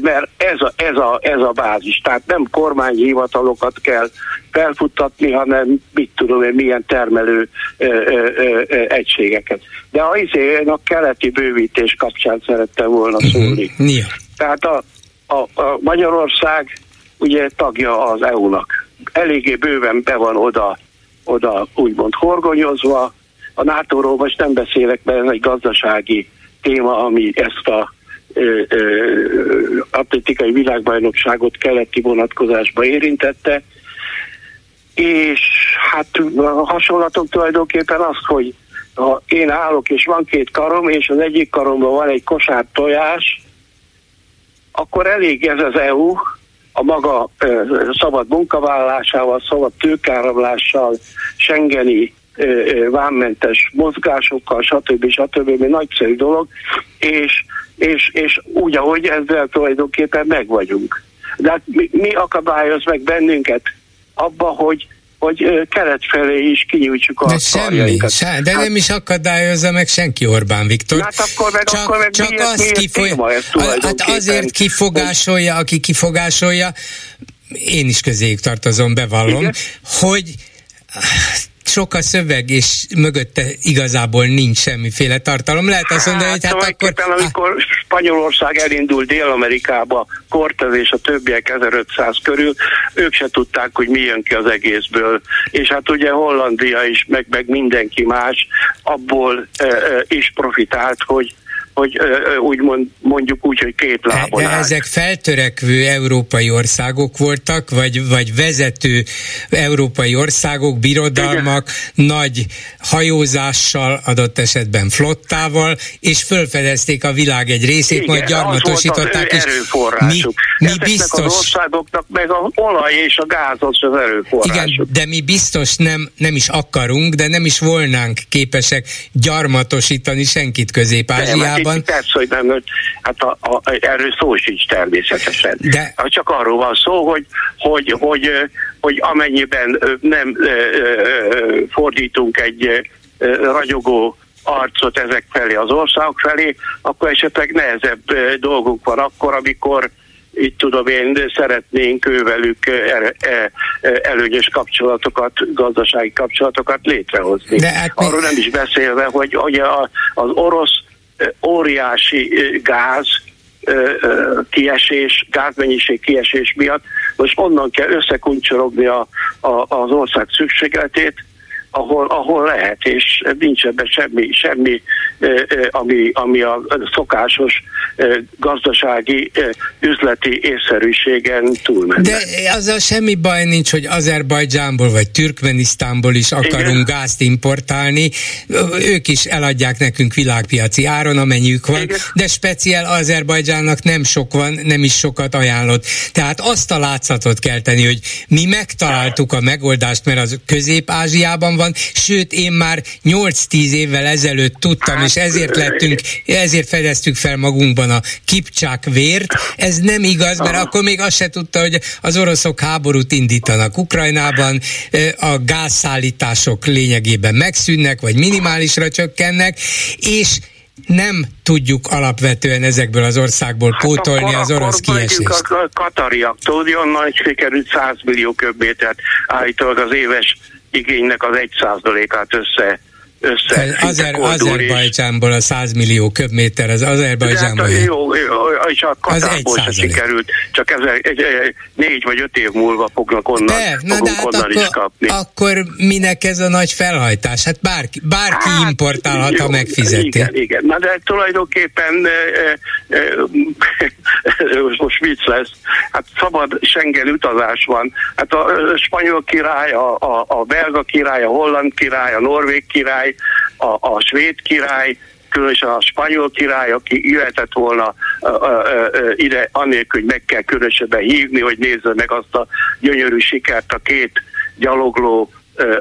mert ez a, ez, a, ez a bázis. Tehát nem kormányhivatalokat kell felfuttatni, hanem mit tudom én, milyen termelő ö, ö, ö, egységeket. De a, én a keleti bővítés kapcsán szerettem volna mhm. szólni. Uh-huh. Tehát a, a, a Magyarország ugye tagja az EU-nak. Eléggé bőven be van oda, oda úgymond horgonyozva. A NATO-ról most nem beszélek, mert ez egy gazdasági téma, ami ezt a atlétikai világbajnokságot keleti vonatkozásba érintette, és hát a hasonlatom tulajdonképpen az, hogy ha én állok, és van két karom, és az egyik karomban van egy kosár tojás, akkor elég ez az EU a maga ö, szabad munkavállalásával, szabad tőkáramlással, Schengeni ö, ö, vámmentes mozgásokkal, stb. stb. nagyszerű dolog, és, és, és úgy, ahogy ezzel tulajdonképpen meg vagyunk. De hát mi, mi akadályoz meg bennünket abba, hogy hogy kelet felé is kinyújtsuk a De semmi, se, de hát, nem is akadályozza meg senki Orbán Viktor. Hát akkor meg, csak, akkor meg csak miért, azt miért kifoly... hát azért kifogásolja, aki kifogásolja, én is közéjük tartozom, bevallom, Igen? hogy sok a szöveg, és mögötte igazából nincs semmiféle tartalom. Lehet azt mondani, hát, hogy hát akkor... amikor Spanyolország elindult Dél-Amerikába, Cortez és a többiek 1500 körül, ők se tudták, hogy mi jön ki az egészből. És hát ugye Hollandia is, meg, meg mindenki más abból e, e, is profitált, hogy hogy úgy mond, mondjuk úgy, hogy két lábon De ezek feltörekvő európai országok voltak, vagy, vagy vezető európai országok, birodalmak, Igen. nagy hajózással, adott esetben flottával, és fölfedezték a világ egy részét, Igen, majd gyarmatosították. Az mi, mi biztos... az országoknak meg az olaj és a gáz az az erőforrásuk. Igen, de mi biztos nem, nem is akarunk, de nem is volnánk képesek gyarmatosítani senkit Közép-Ázsiában, Európában. Persze, hogy nem, hát a, a, erről szó sincs természetesen. De... Hát csak arról van szó, hogy, hogy, hogy, hogy amennyiben nem fordítunk egy ragyogó arcot ezek felé, az országok felé, akkor esetleg nehezebb dolgunk van akkor, amikor itt tudom én, szeretnénk ővelük előnyös kapcsolatokat, gazdasági kapcsolatokat létrehozni. De hát Arról nem is beszélve, hogy, hogy az orosz óriási gáz kiesés, gázmennyiség kiesés miatt, most onnan kell összekuncsorogni a, a, az ország szükségletét, ahol, ahol lehet, és nincs ebben semmi, semmi ami, ami a szokásos gazdasági, üzleti észszerűségen túlmenne. De azzal semmi baj nincs, hogy Azerbajdzsánból vagy Türkmenisztánból is akarunk Igen. gázt importálni. Ők is eladják nekünk világpiaci áron, amennyiük van, Igen. de speciál Azerbajdzsánnak nem sok van, nem is sokat ajánlott. Tehát azt a látszatot kell tenni, hogy mi megtaláltuk a megoldást, mert az Közép-Ázsiában van, sőt én már 8-10 évvel ezelőtt tudtam, és ezért lettünk, ezért fedeztük fel magunkban a kipcsák vért. Ez nem igaz, mert akkor még azt se tudta, hogy az oroszok háborút indítanak Ukrajnában, a gázszállítások lényegében megszűnnek, vagy minimálisra csökkennek, és nem tudjuk alapvetően ezekből az országból hát pótolni az orosz kiesést. A katariaktól onnan sikerült 100 millió köbmétert állítólag az éves igénynek az egy százalékát össze össze. Azer, Azerbajdzsánból a 100 millió köbméter, az Azerbajdzsánból. Hát, jó, jó, és a Katárból se sikerült, csak ez egy, egy, négy vagy öt év múlva fognak onnan, de, na de hát onnan akkor, is kapni. Akkor minek ez a nagy felhajtás? Hát bárki, bárki hát, importálhat, ha megfizeti. Igen, igen. Na de tulajdonképpen e, e, most vicc lesz, hát szabad Schengen utazás van. Hát a spanyol király, a, a, a belga király, a holland király, a norvég király, a, a svéd király, különösen a spanyol király, aki jöhetett volna uh, uh, uh, ide, annélkül, hogy meg kell különösebben hívni, hogy nézze meg azt a gyönyörű sikert a két gyalogló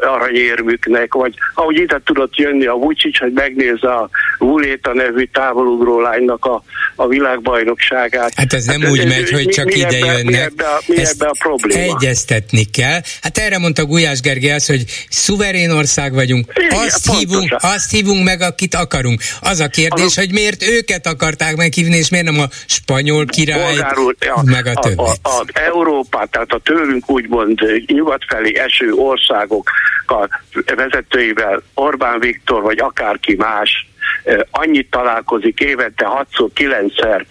aranyérmüknek, vagy ahogy ide tudott jönni a Vucic, hogy megnézze a Vuléta nevű távolugró lánynak a, a világbajnokságát. Hát ez nem hát, úgy ez, megy, hogy csak mi ide ebbe, jönnek. Mi ebbe, a, mi ebbe a probléma? Egyeztetni kell. Hát erre mondta Gulyás Gergely az, hogy szuverén ország vagyunk, Igen, azt, hívunk, azt hívunk meg, akit akarunk. Az a kérdés, az, hogy miért őket akarták meghívni, és miért nem a spanyol király, ja, meg a többit. A, a, a Európát, tehát a tőlünk úgymond nyugat felé eső országok vezetőivel, Orbán Viktor vagy akárki más annyit találkozik évente 6 9-szer,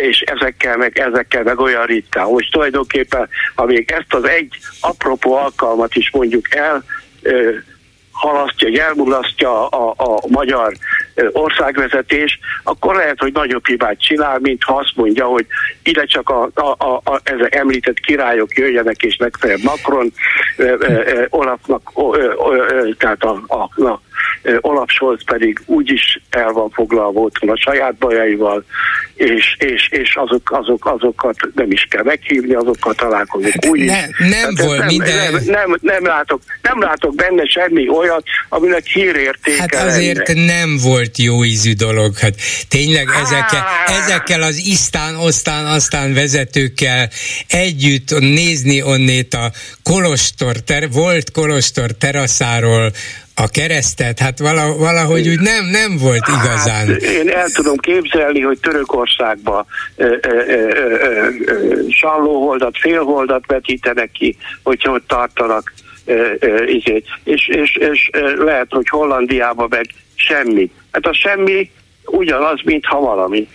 és ezekkel meg, ezekkel meg olyan ritkán. Most tulajdonképpen, ha még ezt az egy apropó alkalmat is mondjuk el, halasztja, elmulasztja a, a magyar országvezetés, akkor lehet, hogy nagyobb hibát csinál, mint ha azt mondja, hogy ide csak a, a, a, a ezek említett királyok jöjjenek, és legfeljebb Macron, Olafnak, tehát a, a, a Olaf Scholz pedig úgyis el van foglalva otthon a saját bajaival, és, és, és azok, azok, azokat nem is kell meghívni, azokkal találkozunk hát ne, Nem volt nem, minden... Nem, nem, nem, látok, nem látok benne semmi olyat, aminek hírértéke Hát azért lenne. nem volt jó ízű dolog. Hát tényleg ezekkel, ezekkel az isztán, osztán, aztán vezetőkkel együtt nézni onnét a Kolostor, ter, volt Kolostor teraszáról a keresztet, hát valahogy úgy nem, nem volt igazán. Hát, én el tudom képzelni, hogy Törökországba sallóholdat, félholdat vetítenek ki, hogyha ott tartanak izé. és, és, és lehet, hogy Hollandiába meg semmi. Hát a semmi ugyanaz, mintha valami.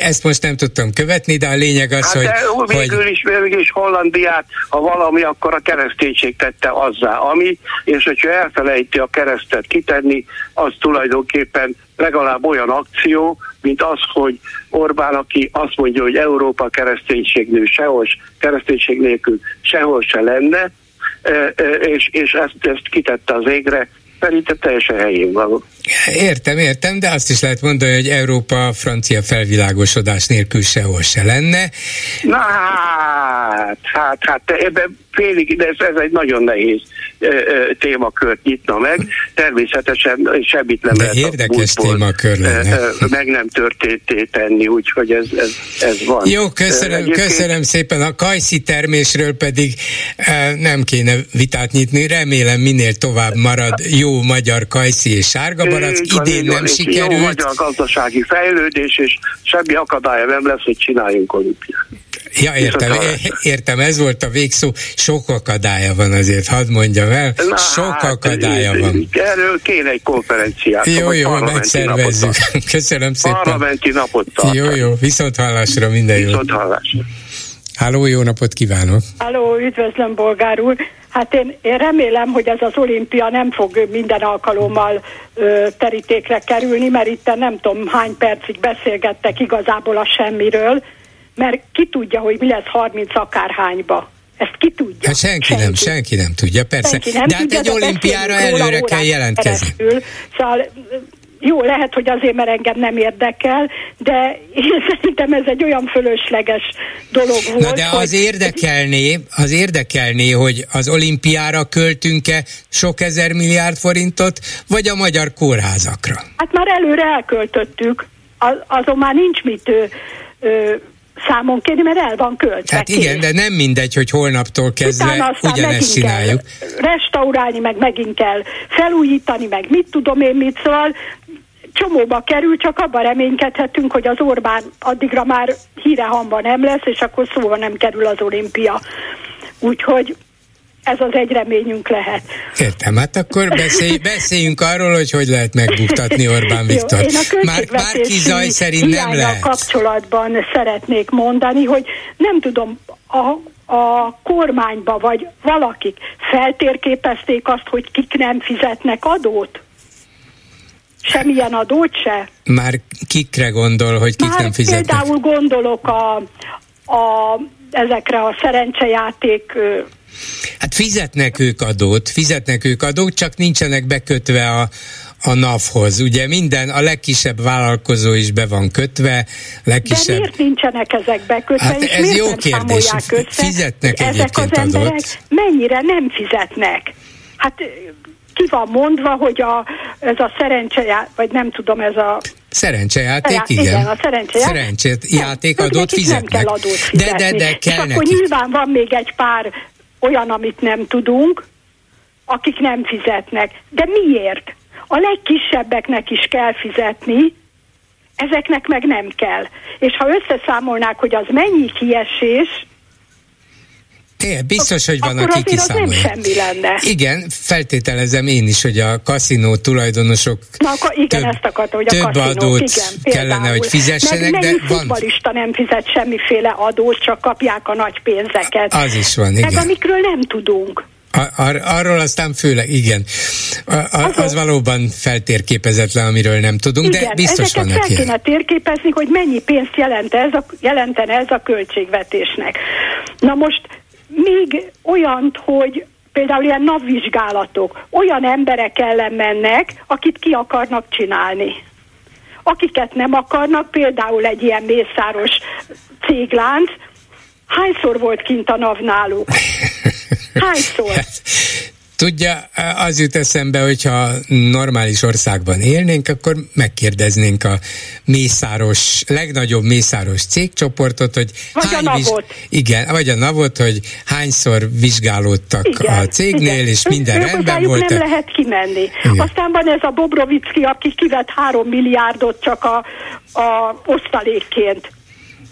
Ezt most nem tudtam követni, de a lényeg az, hát hogy... De végül, hogy... is, végül is Hollandiát, ha valami, akkor a kereszténység tette azzá, ami, és hogyha elfelejti a keresztet kitenni, az tulajdonképpen legalább olyan akció, mint az, hogy Orbán, aki azt mondja, hogy Európa kereszténység nő sehol, kereszténység nélkül sehol se lenne, és, és ezt, ezt kitette az égre, szerintem teljesen helyén van. Értem, értem, de azt is lehet mondani, hogy Európa francia felvilágosodás nélkül sehol se lenne. Na hát, hát, hát ebben félig, de ez, ez egy nagyon nehéz témakört nyitna meg. Természetesen semmit nem de lehet érdekes a témakör lenne. meg nem történt tenni, úgyhogy ez, ez, ez van. Jó, köszönöm, Egyébként... köszönöm szépen. A kajszi termésről pedig nem kéne vitát nyitni. Remélem minél tovább marad jó magyar kajszi és sárga barack. Idén nem sikerült. Jó magyar gazdasági fejlődés, és semmi akadálya nem lesz, hogy csináljunk olimpiát. Ja, értem, értem, ez volt a végszó. Sok akadálya van azért, hadd mondjam el. Na, Sok hát, akadálya van. Erről kéne egy konferenciát. Jó, jó, megszervezzük. Köszönöm szépen. Parlamenti napot tartani. Jó, jó, viszont hallásra minden jó. Viszont hallásra. Háló, jó napot kívánok! Háló, üdvözlöm, bolgár úr! Hát én, én remélem, hogy ez az olimpia nem fog minden alkalommal ö, terítékre kerülni, mert itt nem tudom hány percig beszélgettek igazából a semmiről, mert ki tudja, hogy mi lesz 30 akárhányba. Ezt ki tudja? Hát senki, senki. nem, senki nem tudja, persze. Senki nem De hát tudja, egy olimpiára előre kell jelentkezni. Keresztül. Szóval jó, lehet, hogy azért, mert engem nem érdekel, de én szerintem ez egy olyan fölösleges dolog volt. Na de az hogy... érdekelné, az érdekelné, hogy az olimpiára költünk-e sok ezer milliárd forintot, vagy a magyar kórházakra? Hát már előre elköltöttük, az, azon már nincs mit ö, ö, számon kérni, mert el van költve. Hát igen, de nem mindegy, hogy holnaptól kezdve ugyanezt csináljuk. restaurálni, meg megint kell felújítani, meg mit tudom én mit, szóval csomóba kerül, csak abban reménykedhetünk, hogy az Orbán addigra már híre hamba nem lesz, és akkor szóval nem kerül az olimpia. Úgyhogy ez az egy reményünk lehet. Értem, hát akkor beszélj, beszéljünk arról, hogy hogy lehet megbuktatni Orbán Viktor. Jó, Már bárki zaj szerint nem lehet. kapcsolatban szeretnék mondani, hogy nem tudom, a, a kormányba vagy valakik feltérképezték azt, hogy kik nem fizetnek adót? Semmilyen adót se? Már kikre gondol, hogy kik Már nem fizetnek? Például gondolok a, a, ezekre a szerencsejáték Hát fizetnek ők adót, fizetnek ők adót, csak nincsenek bekötve a, a NAV-hoz. Ugye minden, a legkisebb vállalkozó is be van kötve, legkisebb... De miért nincsenek ezek bekötve, hát és ez jó kérdés. Össze, Fizetnek ezek az emberek adót. mennyire nem fizetnek? Hát ki van mondva, hogy a, ez a szerencsejáték, vagy nem tudom, ez a Szerencsejáték, igen. igen. a szerencsejáték. Szerencsejáték adót fizetnek. Nem kell adót fizetni. De, de, de kell És akkor nyilván van még egy pár olyan, amit nem tudunk, akik nem fizetnek. De miért? A legkisebbeknek is kell fizetni, ezeknek meg nem kell. És ha összeszámolnák, hogy az mennyi kiesés, É, biztos, hogy van, Akkor aki kiszámolja. semmi lenne. Igen, feltételezem én is, hogy a kaszinó tulajdonosok Na, akkor igen, több, ezt akartam, hogy a több kaszinók, adót igen, kellene, például. hogy fizessenek, Meg de van... futbalista nem fizet semmiféle adót, csak kapják a nagy pénzeket. Az is van, igen. Meg amikről nem tudunk. Ar- ar- arról aztán főleg, igen. A- az valóban feltérképezetlen, amiről nem tudunk, igen, de biztos ezeket vannak fel kéne térképezni, hogy mennyi pénzt jelent ez a, jelentene ez a költségvetésnek. Na most még olyant, hogy például ilyen napvizsgálatok olyan emberek ellen mennek, akit ki akarnak csinálni. Akiket nem akarnak, például egy ilyen mészáros céglánc, hányszor volt kint a NAV náluk? Hányszor? Tudja, az jut eszembe, hogyha normális országban élnénk, akkor megkérdeznénk a mészáros, legnagyobb mészáros cégcsoportot, hogy vagy hány a navot. Viz... Igen, vagy a navot, hogy hányszor vizsgálódtak igen, a cégnél, igen. és minden ő, rendben volt. nem lehet kimenni. Igen. Aztán van ez a Bobrovicki, aki kivett három milliárdot csak a, a osztalékként.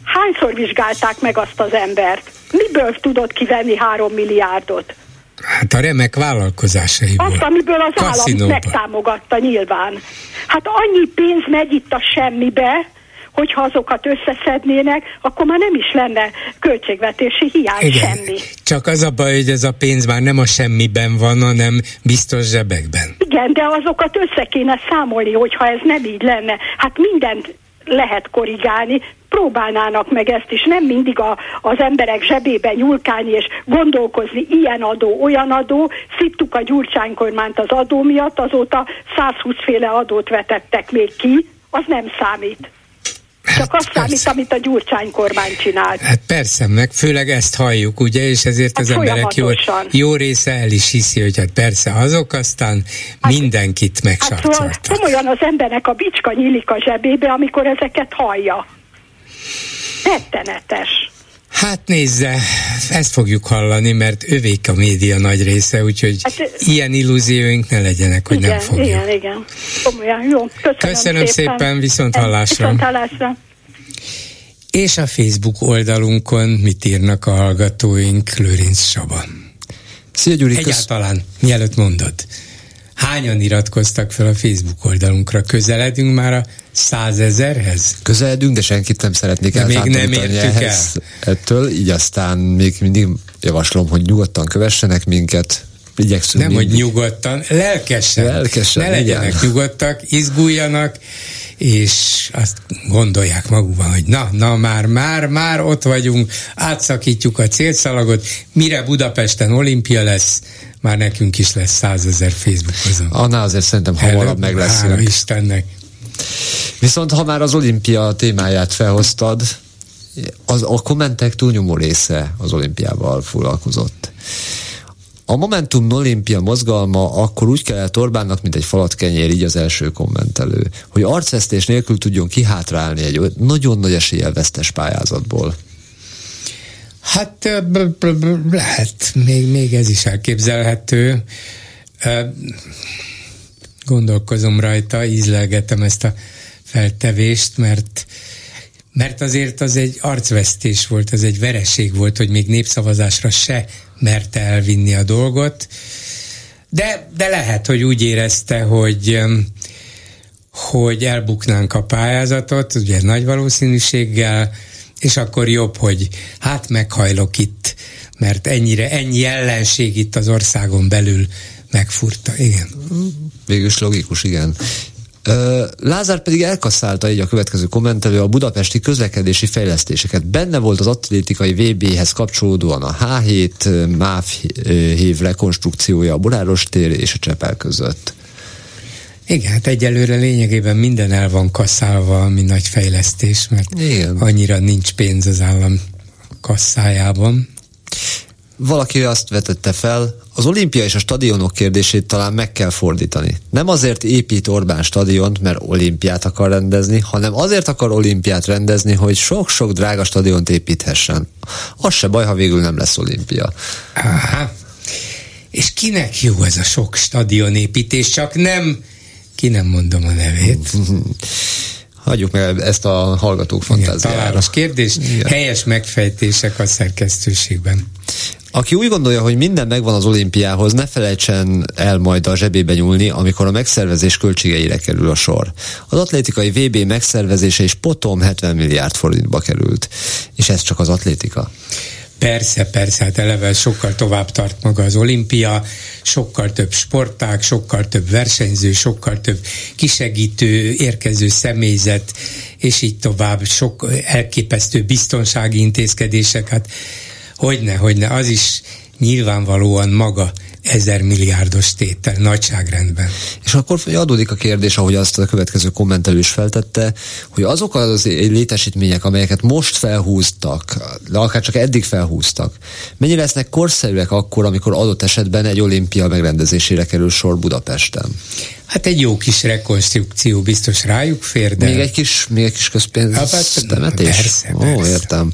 Hányszor vizsgálták meg azt az embert? Miből tudott kivenni három milliárdot? Hát a remek vállalkozásaiból. Azt, amiből az állam megtámogatta nyilván. Hát annyi pénz megy itt a semmibe, hogyha azokat összeszednének, akkor már nem is lenne költségvetési hiány Igen. semmi. Csak az a baj, hogy ez a pénz már nem a semmiben van, hanem biztos zsebekben. Igen, de azokat össze kéne számolni, hogyha ez nem így lenne. Hát mindent lehet korrigálni, próbálnának meg ezt is, nem mindig a, az emberek zsebébe nyúlkálni és gondolkozni, ilyen adó, olyan adó. Szittuk a Gyurcsány kormányt az adó miatt, azóta 120 féle adót vetettek még ki, az nem számít. Csak hát, azt számít, amit a Gyurcsány kormány csinált. Hát persze, meg főleg ezt halljuk, ugye, és ezért hát az emberek jó, jó része el is hiszi, hogy hát persze azok aztán hát, mindenkit megsarcoltak. Hát komolyan az embernek a bicska nyílik a zsebébe, amikor ezeket hallja. Rettenetes. Hát nézze, ezt fogjuk hallani, mert övék a média nagy része, úgyhogy hát, ilyen illúzióink ne legyenek, hogy igen, nem fogjuk. Igen, igen. Komolyan, jó. Köszönöm, Köszönöm szépen. szépen, viszont hallásra. Viszont hallásra. És a Facebook oldalunkon mit írnak a hallgatóink, Lőrinc Saba. Szia Gyuri, Egyáltalán, kösz... mielőtt mondod. Hányan iratkoztak fel a Facebook oldalunkra? Közeledünk már a százezerhez? Közeledünk, de senkit nem szeretnék de még nem értük el. Ettől, így aztán még mindig javaslom, hogy nyugodtan kövessenek minket, igyekszünk Nem, mindig. hogy nyugodtan, lelkesen. Lelkesen, Ne legyenek igen. nyugodtak, izguljanak, és azt gondolják magukban, hogy na, na már, már, már ott vagyunk, átszakítjuk a célszalagot, mire Budapesten olimpia lesz, már nekünk is lesz százezer Facebookozon. Annál azért szerintem hamarabb meg lesz. Istennek. Viszont ha már az olimpia témáját felhoztad, az, a kommentek túlnyomó része az olimpiával foglalkozott. A Momentum Olimpia mozgalma akkor úgy kellett Orbánnak, mint egy falat kenyér, így az első kommentelő, hogy arcvesztés nélkül tudjon kihátrálni egy nagyon nagy eséllyel vesztes pályázatból. Hát lehet, még, még ez is elképzelhető. Gondolkozom rajta, ízlelgetem ezt a feltevést, mert mert azért az egy arcvesztés volt, az egy vereség volt, hogy még népszavazásra se merte elvinni a dolgot, de, de lehet, hogy úgy érezte, hogy hogy elbuknánk a pályázatot, ugye nagy valószínűséggel, és akkor jobb, hogy hát meghajlok itt, mert ennyire, ennyi ellenség itt az országon belül megfurta, igen. Végülis logikus, igen. Lázár pedig elkasszálta így a következő kommentelő a budapesti közlekedési fejlesztéseket. Benne volt az atlétikai VB-hez kapcsolódóan a H7 MÁV hív rekonstrukciója a Boráros tér és a Csepel között. Igen, hát egyelőre lényegében minden el van kasszálva, ami nagy fejlesztés, mert Igen. annyira nincs pénz az állam kasszájában. Valaki azt vetette fel, az olimpia és a stadionok kérdését talán meg kell fordítani. Nem azért épít Orbán stadiont, mert olimpiát akar rendezni, hanem azért akar olimpiát rendezni, hogy sok-sok drága stadiont építhessen. Az se baj, ha végül nem lesz olimpia. Aha. És kinek jó ez a sok stadionépítés, csak nem ki nem mondom a nevét. Hagyjuk meg ezt a hallgatók fantáziára. Találós kérdés, Igen. helyes megfejtések a szerkesztőségben. Aki úgy gondolja, hogy minden megvan az olimpiához, ne felejtsen el majd a zsebébe nyúlni, amikor a megszervezés költségeire kerül a sor. Az atlétikai VB megszervezése is potom 70 milliárd forintba került. És ez csak az atlétika. Persze, persze, hát eleve sokkal tovább tart maga az olimpia, sokkal több sportág, sokkal több versenyző, sokkal több kisegítő, érkező személyzet, és így tovább, sok elképesztő biztonsági intézkedések, hát hogyne, hogyne, az is nyilvánvalóan maga ezer milliárdos tétel nagyságrendben. És akkor adódik a kérdés, ahogy azt a következő kommentelő is feltette, hogy azok az létesítmények, amelyeket most felhúztak, de akár csak eddig felhúztak, mennyi lesznek korszerűek akkor, amikor adott esetben egy olimpia megrendezésére kerül sor Budapesten? Hát egy jó kis rekonstrukció biztos rájuk fér, de... Még egy kis, még egy kis közpénz hát, temetés? Persze, Ó, persze. értem.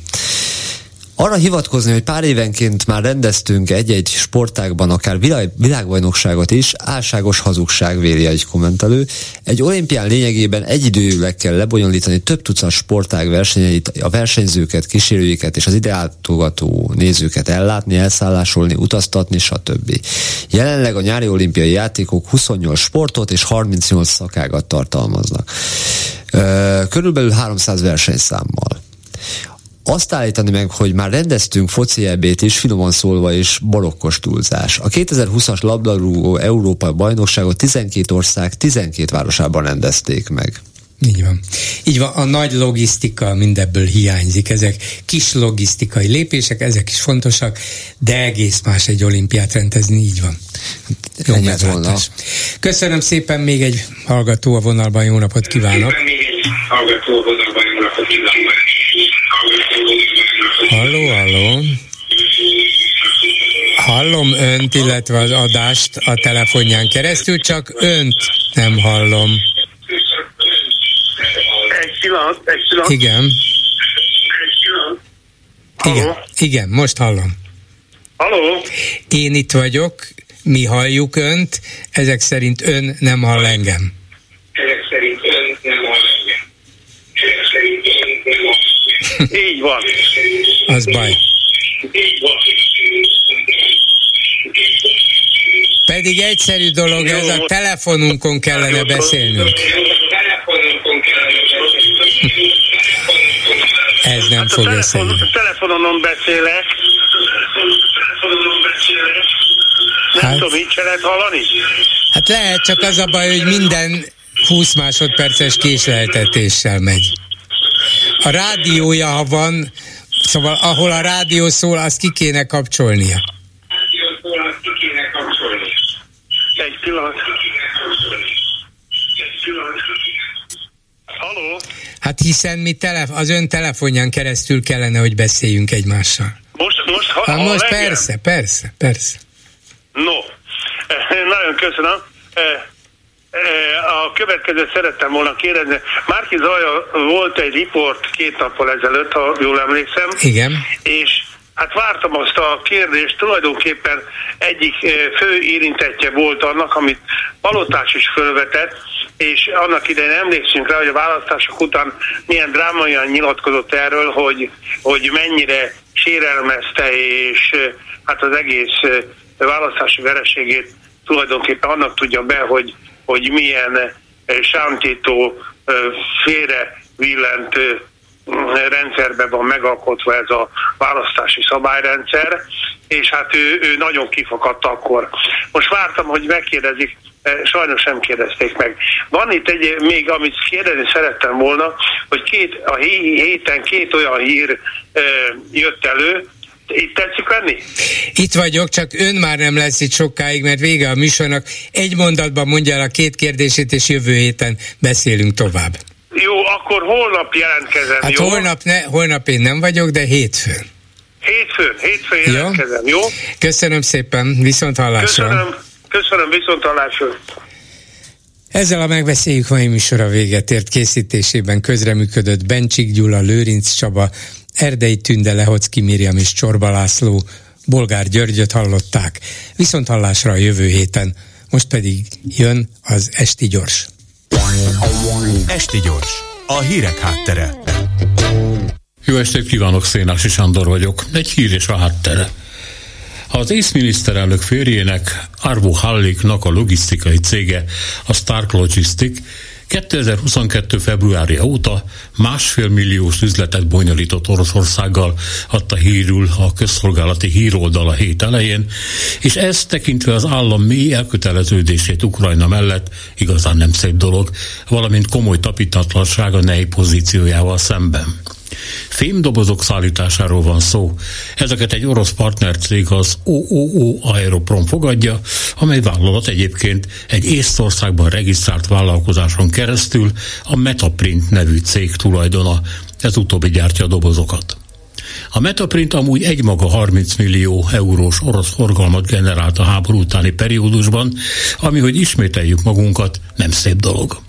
Arra hivatkozni, hogy pár évenként már rendeztünk egy-egy sportágban akár világ, világbajnokságot is, álságos hazugság véli egy kommentelő. Egy olimpián lényegében egyidőleg kell lebonyolítani több tucat sportág versenyeit, a versenyzőket, kísérőiket és az ideáltogató nézőket ellátni, elszállásolni, utaztatni, stb. Jelenleg a nyári olimpiai játékok 28 sportot és 38 szakágat tartalmaznak. Körülbelül 300 versenyszámmal azt állítani meg, hogy már rendeztünk foci ebét is, finoman szólva is barokkos túlzás. A 2020-as labdarúgó Európa bajnokságot 12 ország 12 városában rendezték meg. Így van. Így van, a nagy logisztika mindebből hiányzik. Ezek kis logisztikai lépések, ezek is fontosak, de egész más egy olimpiát rendezni, így van. Jó meglátás. Köszönöm szépen még egy hallgató a vonalban, jó napot kívánok! Még egy hallgató a vonalban, jó napot kívánok! Halló, halló. Hallom önt, illetve az adást a telefonján keresztül, csak önt nem hallom. Egy pillanat, egy pillanat. Igen. Igen, igen, most hallom. Halló? Én itt vagyok, mi halljuk önt, ezek szerint ön nem hall engem. Ezek szerint ön nem hall engem. Ezek szerint ön nem hall engem. Így van. Az baj. Pedig egyszerű dolog, Jó, ez a telefonunkon kellene beszélnünk. Ez nem hát fog telefon, összejönni. Telefonon beszélek. Nem hát, tudom, így se lehet hallani? Hát lehet, csak az a baj, hogy minden 20 másodperces késleltetéssel megy. A rádiója, ha van, szóval ahol a rádió szól, azt ki kéne kapcsolnia. Egy pillanat. Halló? Hát hiszen mi tele, az ön telefonján keresztül kellene, hogy beszéljünk egymással. Most, most, ha, ha most persze, persze, persze. No, nagyon köszönöm. A következőt szerettem volna kérdezni. Márki Zaja volt egy riport két nappal ezelőtt, ha jól emlékszem. Igen. És Hát vártam azt a kérdést, tulajdonképpen egyik fő érintettje volt annak, amit Palotás is fölvetett, és annak idején emlékszünk rá, hogy a választások után milyen drámaian nyilatkozott erről, hogy, hogy mennyire sérelmezte, és hát az egész választási vereségét tulajdonképpen annak tudja be, hogy hogy milyen eh, sántító, eh, félre villent eh, rendszerben van megalkotva ez a választási szabályrendszer, és hát ő, ő nagyon kifakadt akkor. Most vártam, hogy megkérdezik, sajnos nem kérdezték meg. Van itt egy, még amit kérdezni szerettem volna, hogy két, a héten két olyan hír jött elő, itt tetszik lenni? Itt vagyok, csak ön már nem lesz itt sokáig, mert vége a műsornak. Egy mondatban mondja el a két kérdését, és jövő héten beszélünk tovább. Jó, akkor holnap jelentkezem, hát jó? Holnap, ne, holnap én nem vagyok, de hétfőn. Hétfőn, hétfőn jelentkezem, jó? Köszönöm szépen, viszont hallásra. Köszönöm, köszönöm, viszont hallásra. Ezzel a megbeszéljük mai műsora véget ért készítésében közreműködött Bencsik Gyula, Lőrinc Csaba, Erdei Tünde, Lehocki Miriam és Csorba László, Bolgár Györgyöt hallották. Viszont hallásra a jövő héten. Most pedig jön az Esti Gyors. Esti Gyors, a hírek háttere. Jó estét kívánok, Szénási Sándor vagyok. Egy hír és a háttere. Az észminiszterelnök férjének, Arvo Halliknak a logisztikai cége, a Stark Logistic 2022. februárja óta másfél milliós üzletet bonyolított Oroszországgal adta hírül a közszolgálati híroldal a hét elején, és ez tekintve az állam mély elköteleződését Ukrajna mellett igazán nem szép dolog, valamint komoly tapintatlanság a pozíciójával szemben. Fémdobozok szállításáról van szó. Ezeket egy orosz partnercég az OOO Aeroprom fogadja, amely vállalat egyébként egy Észtországban regisztrált vállalkozáson keresztül a Metaprint nevű cég tulajdona. Ez utóbbi gyártja a dobozokat. A Metaprint amúgy egymaga 30 millió eurós orosz forgalmat generált a háború utáni periódusban, ami, hogy ismételjük magunkat, nem szép dolog.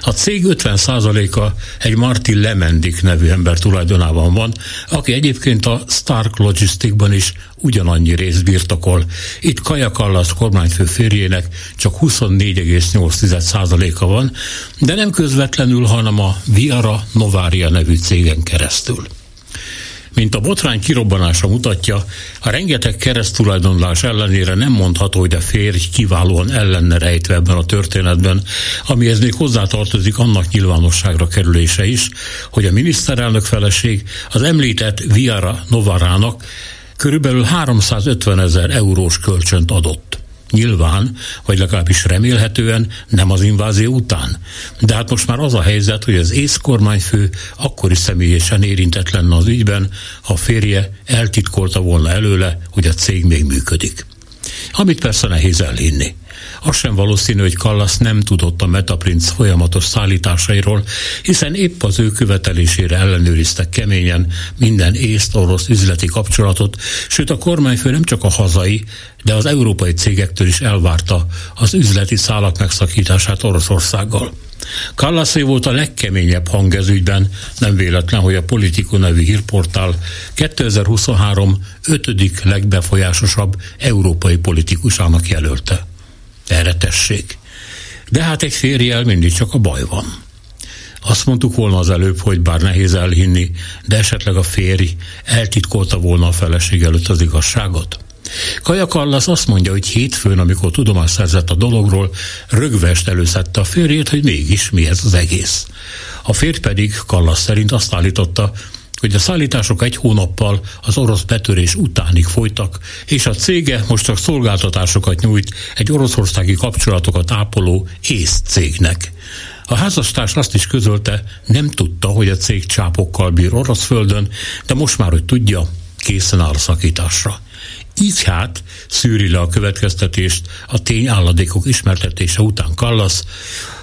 A cég 50%-a egy Martin Lemendik nevű ember tulajdonában van, aki egyébként a Stark Logisticban is ugyanannyi részt birtokol. Itt Kaja Kallas kormányfő férjének csak 24,8%-a van, de nem közvetlenül, hanem a Viara Novaria nevű cégen keresztül. Mint a botrány kirobbanása mutatja, a rengeteg keresztulajdonlás ellenére nem mondható, hogy a férj kiválóan ellenne rejtve ebben a történetben, amihez még hozzátartozik annak nyilvánosságra kerülése is, hogy a miniszterelnök feleség az említett Viara Novarának körülbelül 350 ezer eurós kölcsönt adott. Nyilván, vagy legalábbis remélhetően nem az invázió után. De hát most már az a helyzet, hogy az ész kormányfő akkor is személyesen érintett lenne az ügyben, ha a férje eltitkolta volna előle, hogy a cég még működik. Amit persze nehéz elhinni. Az sem valószínű, hogy Kallas nem tudott a Metaprinc folyamatos szállításairól, hiszen épp az ő követelésére ellenőriztek keményen minden észt-orosz üzleti kapcsolatot, sőt a kormányfő nem csak a hazai, de az európai cégektől is elvárta az üzleti szálak megszakítását Oroszországgal. Kallaszé volt a legkeményebb hang ez ügyben, nem véletlen, hogy a Politico nevű hírportál 2023 ötödik legbefolyásosabb európai politikusának jelölte. Erre tessék. De hát egy férjel mindig csak a baj van. Azt mondtuk volna az előbb, hogy bár nehéz elhinni, de esetleg a férj eltitkolta volna a feleség előtt az igazságot. Kaja Kallas azt mondja, hogy hétfőn, amikor tudomást szerzett a dologról, rögvest előszedte a férjét, hogy mégis mi ez az egész. A férj pedig Kallas szerint azt állította, hogy a szállítások egy hónappal az orosz betörés utánig folytak, és a cége most csak szolgáltatásokat nyújt egy oroszországi kapcsolatokat ápoló ész cégnek. A házastárs azt is közölte, nem tudta, hogy a cég csápokkal bír orosz földön, de most már, hogy tudja, készen áll a szakításra. Így hát szűri le a következtetést a tényálladékok ismertetése után Kallasz,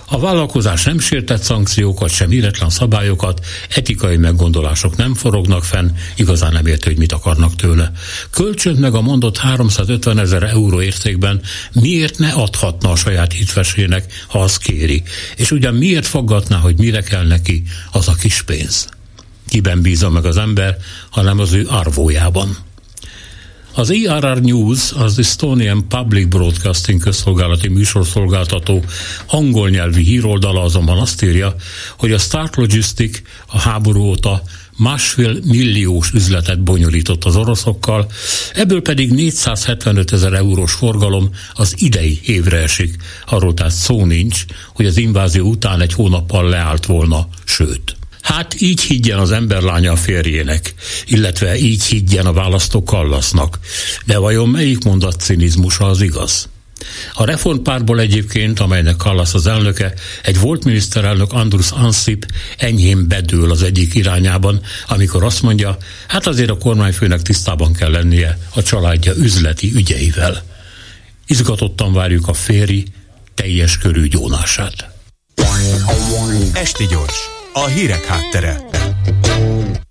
a vállalkozás nem sértett szankciókat, sem íretlen szabályokat, etikai meggondolások nem forognak fenn, igazán nem érti, hogy mit akarnak tőle. Kölcsönt meg a mondott 350 ezer euró értékben miért ne adhatna a saját hitvesének, ha az kéri, és ugyan miért foggatná, hogy mire kell neki az a kis pénz. Kiben bízom meg az ember, hanem az ő arvójában. Az ERR News, az Estonian Public Broadcasting közszolgálati műsorszolgáltató angol nyelvi híroldala azonban azt írja, hogy a Stark Logistic a háború óta másfél milliós üzletet bonyolított az oroszokkal, ebből pedig 475 ezer eurós forgalom az idei évre esik. Arról tehát szó nincs, hogy az invázió után egy hónappal leállt volna, sőt. Hát így higgyen az emberlánya a férjének, illetve így higgyen a választó Kallasznak. De vajon melyik mondat cinizmusa az igaz? A reformpárból egyébként, amelynek Kallas az elnöke, egy volt miniszterelnök Andrus Ansip enyhén bedől az egyik irányában, amikor azt mondja, hát azért a kormányfőnek tisztában kell lennie a családja üzleti ügyeivel. Izgatottan várjuk a féri teljes körű gyónását. Esti gyors, a hírek háttere.